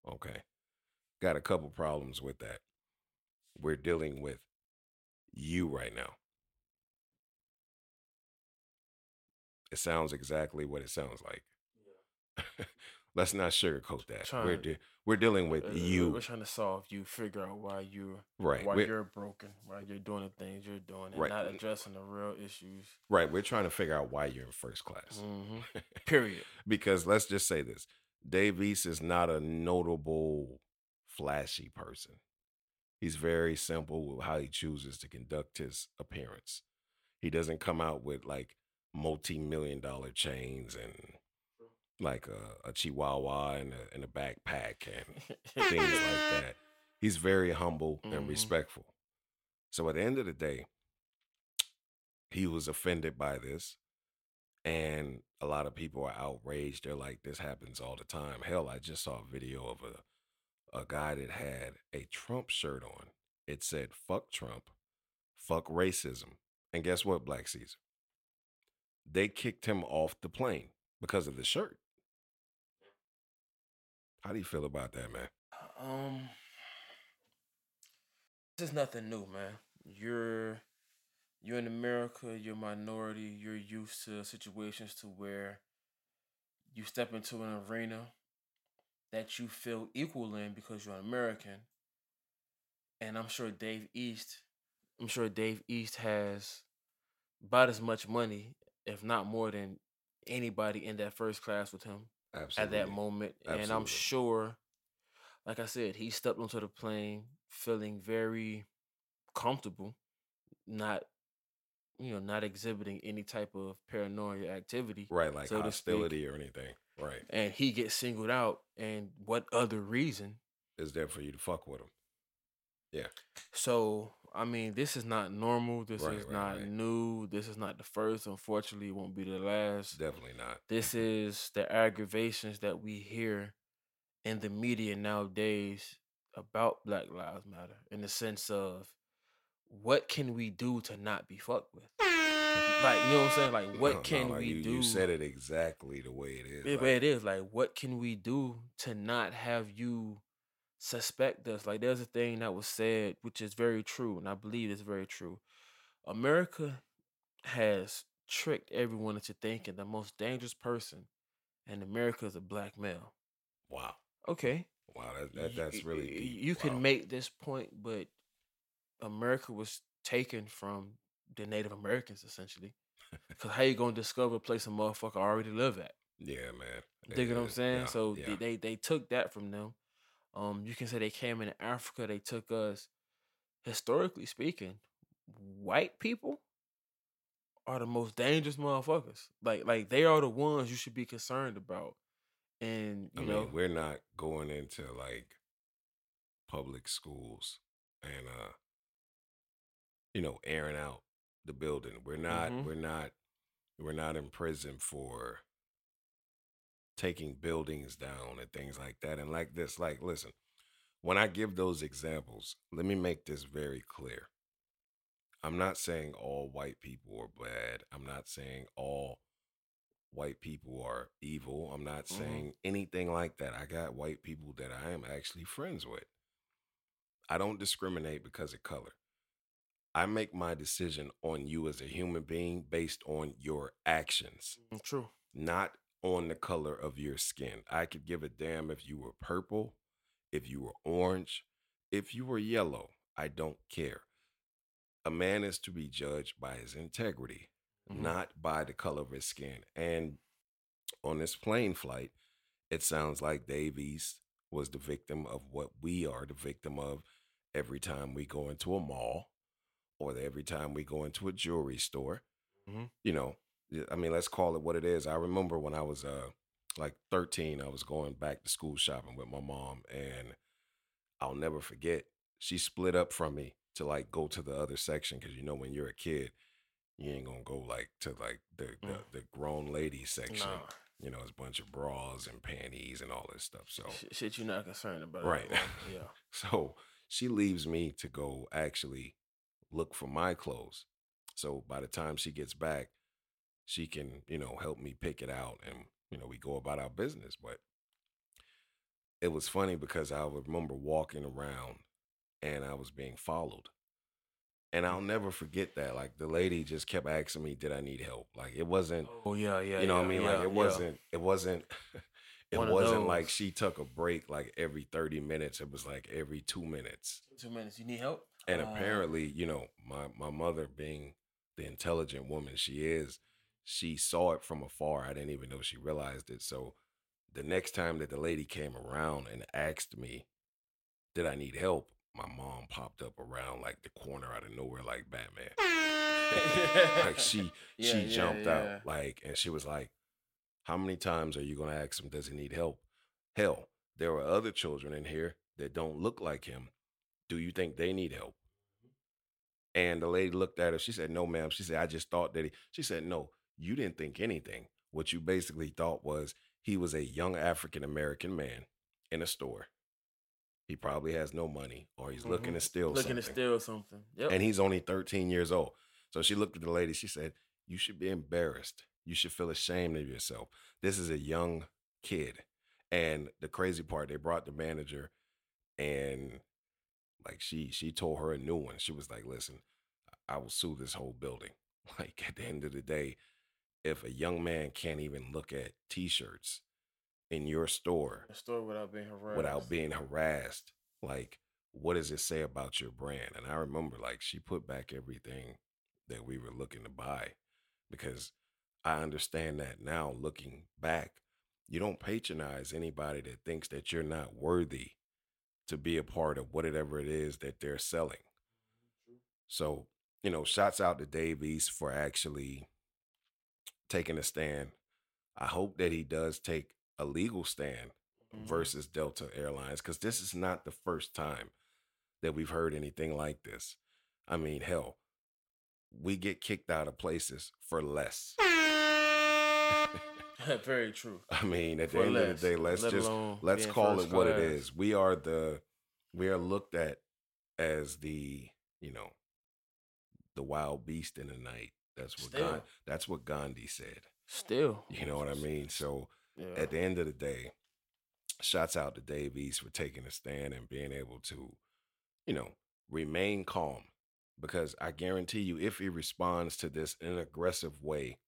Okay, got a couple problems with that. We're dealing with you right now. It sounds exactly what it sounds like. Let's not sugarcoat that. we're de- we're dealing with
Uh,
you,
We're trying to solve you, figure out why you
right?
why
We're,
you're broken, why you're doing the things you're doing, and
Right.
not addressing the real issues.
right. We're trying to figure out why you're in first class.
hmm Period.
because let's just say this: Dave East is not a notable, flashy person. He's very simple with how he chooses to conduct his appearance. He doesn't come out with like multi-million dollar chains and like a, a chihuahua and a, and a backpack and things like that. He's very humble and
Mhm.
respectful. So at the end of the day, he was offended by this. And a lot of people are outraged. They're like, this happens all the time. Hell, I just saw a video of a, a guy that had a Trump shirt on. It said, fuck Trump, fuck racism. And guess what, Black Caesar? They kicked him off the plane because of the shirt. How do you feel about that, man?
Um, this is nothing new, man. You're you're in America. You're a minority. You're used to situations to where you step into an arena that you feel equal in because you're an American. And I'm sure Dave East, I'm sure Dave East has about as much money, if not more than anybody in that first class with him
Absolutely.
at that moment. And I'm sure, like I said, he stepped onto the plane feeling very comfortable, not you know, not exhibiting any type of paranoia activity.
Right, like
so
hostility or anything. Right.
And he gets singled out, and what other reason?
Is there for you to fuck with him. Yeah.
So I mean, this is not normal. This
Right,
is
right,
not
right.
new. This is not the first. Unfortunately, it won't be the last.
Definitely not.
this is the aggravations that we hear in the media nowadays about Black Lives Matter in the sense of what can we do to not be fucked with? Like, you know what I'm saying? Like, what
No, no,
can
like
we
you,
do?
You said it exactly the way it is.
Yeah,
like,
but it is like, what can we do to not have you suspect us? Like, there's a thing that was said, which is very true, and I believe it's very true. America has tricked everyone into thinking the most dangerous person in America is a black male.
wow.
Okay,
Wow, that, that that's really deep.
You can
Wow.
make this point, but America was taken from the Native Americans essentially. Because how you gonna discover a place a motherfucker already live at?
Yeah, man.
Dig what I'm saying?
Yeah,
so
yeah.
They they took that from them. Um, you can say they came into Africa. They took us, historically speaking, white people are the most dangerous motherfuckers. Like like they are the ones you should be concerned about. And
I
you
mean,
know,
we're not going into like public schools and uh you know, airing out the building. We're not
Mhm.
we're not we're not in prison for taking buildings down and things like that. And like this, like listen, when I give those examples, let me make this very clear. I'm not saying all white people are bad. I'm not saying all white people are evil. I'm not
Mhm.
saying anything like that. I got white people that I am actually friends with. I don't discriminate because of color. I make my decision on you as a human being based on your actions,
Mm, True.
not on the color of your skin. I could give a damn if you were purple, if you were orange, if you were yellow. I don't care. A man is to be judged by his integrity,
Mhm.
not by the color of his skin. And on this plane flight, it sounds like Dave East was the victim of what we are the victim of every time we go into a mall or every time we go into a jewelry store.
Mhm.
You know, I mean, let's call it what it is. I remember when I was uh like 13, I was going back to school shopping with my mom and I'll never forget. She split up from me to like go to the other section because you know when you're a kid, you ain't gonna go like to like the the,
Mm.
the grown ladies section. You know, it's a bunch of bras and panties and all this stuff. So
shit you're not concerned about.
Right.
Yeah.
so she leaves me to go actually look for my clothes. So by the time she gets back, she can, you know, help me pick it out and, you know, we go about our business. But it was funny because I remember walking around and I was being followed. And I'll never forget that. Like the lady just kept asking me, did I need help? Like it wasn't
Oh yeah, yeah.
you know what I
yeah,
mean? like it wasn't it wasn't it
One
wasn't like she took a break like every 30 minutes. It was like every two minutes.
two minutes. You need help?
And
Uh,
apparently, you know, my my mother being the intelligent woman she is, she saw it from afar. I didn't even know she realized it. So the next time that the lady came around and asked me, did I need help? My mom popped up around like the corner out of nowhere like Batman. like she
Yeah,
she
yeah,
jumped
yeah.
out like and she was like how many times are you going to ask him does he need help hell there are other children in here that don't look like him do you think they need help mm-hmm. and the lady looked at her she said no ma'am she said i just thought that he she said no you didn't think anything what you basically thought was he was a young african american man in a store he probably has no money or he's looking
Mhm.
to steal
Looking to
something
steal something. Yep.
and he's only 13 years old. So she looked at the lady. She said, You should be embarrassed. You should feel ashamed of yourself. This is a young kid. And the crazy part, they brought the manager and like she she told her a new one. She was like, Listen, I will sue this whole building. Like at the end of the day, if a young man can't even look at t-shirts in your store
store without being harassed.
without being harassed. Like, what does it say about your brand? And I remember, like, she put back everything that we were looking to buy because I understand that now looking back, you don't patronize anybody that thinks that you're not worthy to be a part of whatever it is that they're selling. Mm-hmm. So, you know, shouts out to Dave East for actually taking a stand. I hope that he does take a legal stand
Mhm.
versus Delta Airlines because this is not the first time that we've heard anything like this. I mean, hell, we get kicked out of places for less.
Very true.
I mean, at the end
less,
of the day, let's
let
just let's call it what it is. We are the we are looked at as the you know the wild beast in the night. That's what
Still.
Gan- that's what Gandhi said.
Still.
You know what I mean? So
Yeah.
at the end of the day, shouts out to Dave East for taking a stand and being able to, you know, remain calm. Because I guarantee you, if he responds to this in an aggressive way,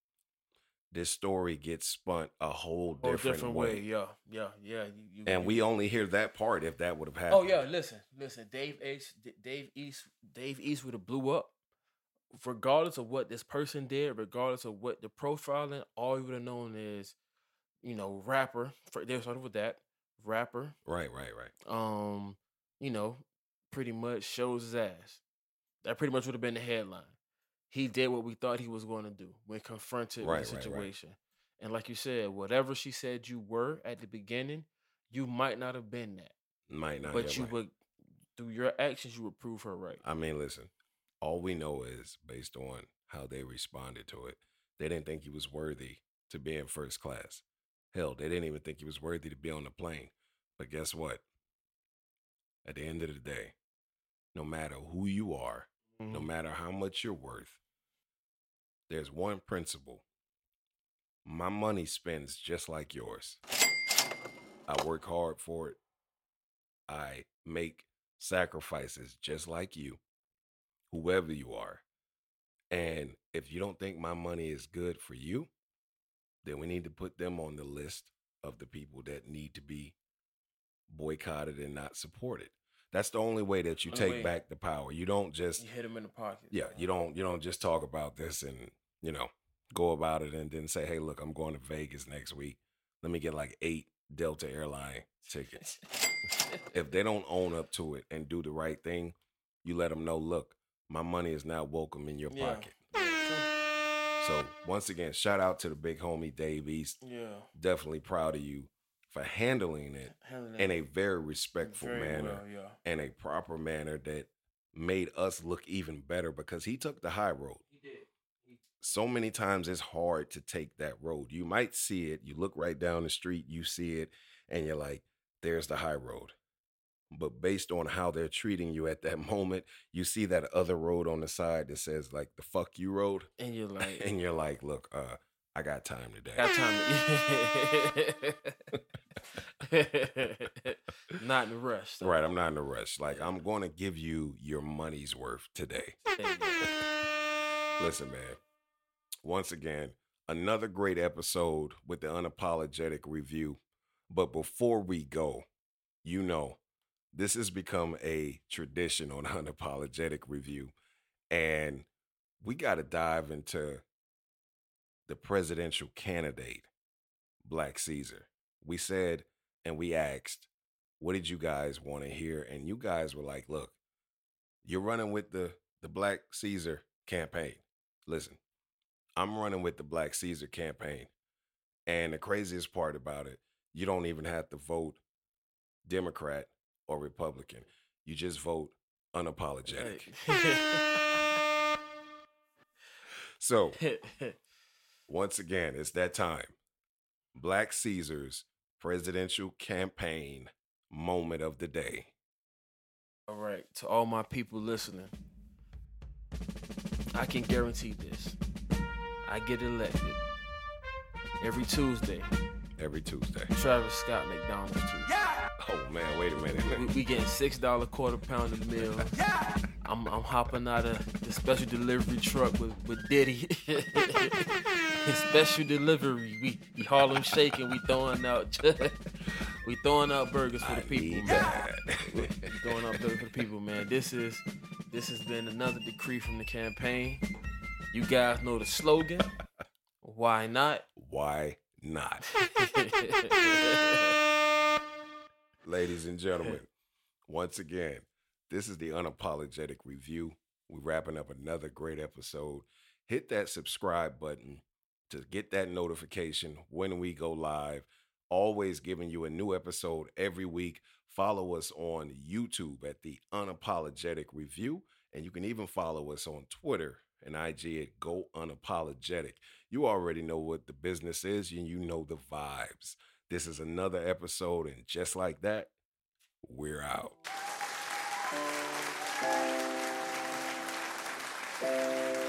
this story gets spun a whole
Oh,
different, way.
Yeah, yeah, yeah. You, you,
And
you-
we only hear that part if that would have oh, happened.
Oh yeah, listen, listen. Dave East, Dave East, Dave East would have blew up, regardless of what this person did, regardless of what the profiling. All you would have known is, you know, rapper. For, they started with that rapper.
Right, right, right.
Um, you know, pretty much shows his ass. That pretty much would have been the headline. He did what we thought he was going to do when confronted
Right,
with the
right, right.
situation. And like you said, whatever she said you were at the beginning, you might not have been that
Might not.
but you
right.
would through your actions you would prove her right.
I mean, listen, all we know is based on how they responded to it, they didn't think he was worthy to be in first class. Hell, they didn't even think he was worthy to be on the plane. But guess what? At the end of the day, no matter who you are, no
Mhm.
matter how much you're worth, there's one principle. My money spends just like yours. I work hard for it. I make sacrifices just like you. Whoever you are. And if you don't think my money is good for you, then we need to put them on the list of the people that need to be boycotted and not supported. That's the only way that you
Only
take
way.
back the power. You don't just
You hit them in the pocket.
yeah, you don't you don't just talk about this and, you know, go about it and then say, "Hey, look, I'm going to Vegas next week. Let me get like 8 Delta airline tickets." if they don't own up to it and do the right thing, you let them know, "Look, my money is now welcome in your
Yeah.
pocket." So, once again, shout out to the big homie Dave East.
Yeah.
Definitely proud of you for handling it
Handling
in a very respectful
very
manner
well, yeah.
and a proper manner that made us look even better because he took the high road.
He did. He-
So many times it's hard to take that road. You might see it, you look right down the street, you see it, and you're like, there's the high road. But based on how they're treating you at that moment, you see that other road on the side that says like the fuck you road.
And you're like,
And you're like, look, uh, I got time today.
got time. To- Not in a rush. though.
Right, I'm not in a rush. Like I'm going to give you your money's worth today.
There you go.
Listen, man. Once again, another great episode with the unapologetic review. But before we go, you know, this has become a tradition on unapologetic review. And we got to dive into the presidential candidate, Black Caesar. We said and we asked, what did you guys want to hear? And you guys were like, look, you're running with the the Black Caesar campaign. Listen, I'm running with the Black Caesar campaign. And the craziest part about it, you don't even have to vote Democrat or Republican. You just vote unapologetic. So, once again, it's that time. Black Caesar's presidential campaign moment of the day.
all right, to all my people listening, I can guarantee this. I get elected every Tuesday.
Every Tuesday.
Travis Scott McDonald's too.
Oh man, wait a minute.
We, we getting six dollar quarter pounder meal. I'm I'm hopping out of the special delivery truck with with Diddy. His special delivery. We we Harlem shaking. We throwing out we throwing out burgers for the people,
need
man. We throwing out burgers for the people, man. This is this has been another decree from the campaign. You guys know the slogan. Why not?
Why not? Ladies and gentlemen, once again, this is the unapologetic review. We're wrapping up another great episode. Hit that subscribe button to get that notification when we go live. Always giving you a new episode every week. Follow us on YouTube at the Unapologetic Review, and you can even follow us on Twitter and IG at Go Unapologetic. You already know what the business is, and you know the vibes. This is another episode, and just like that, we're out.
Thank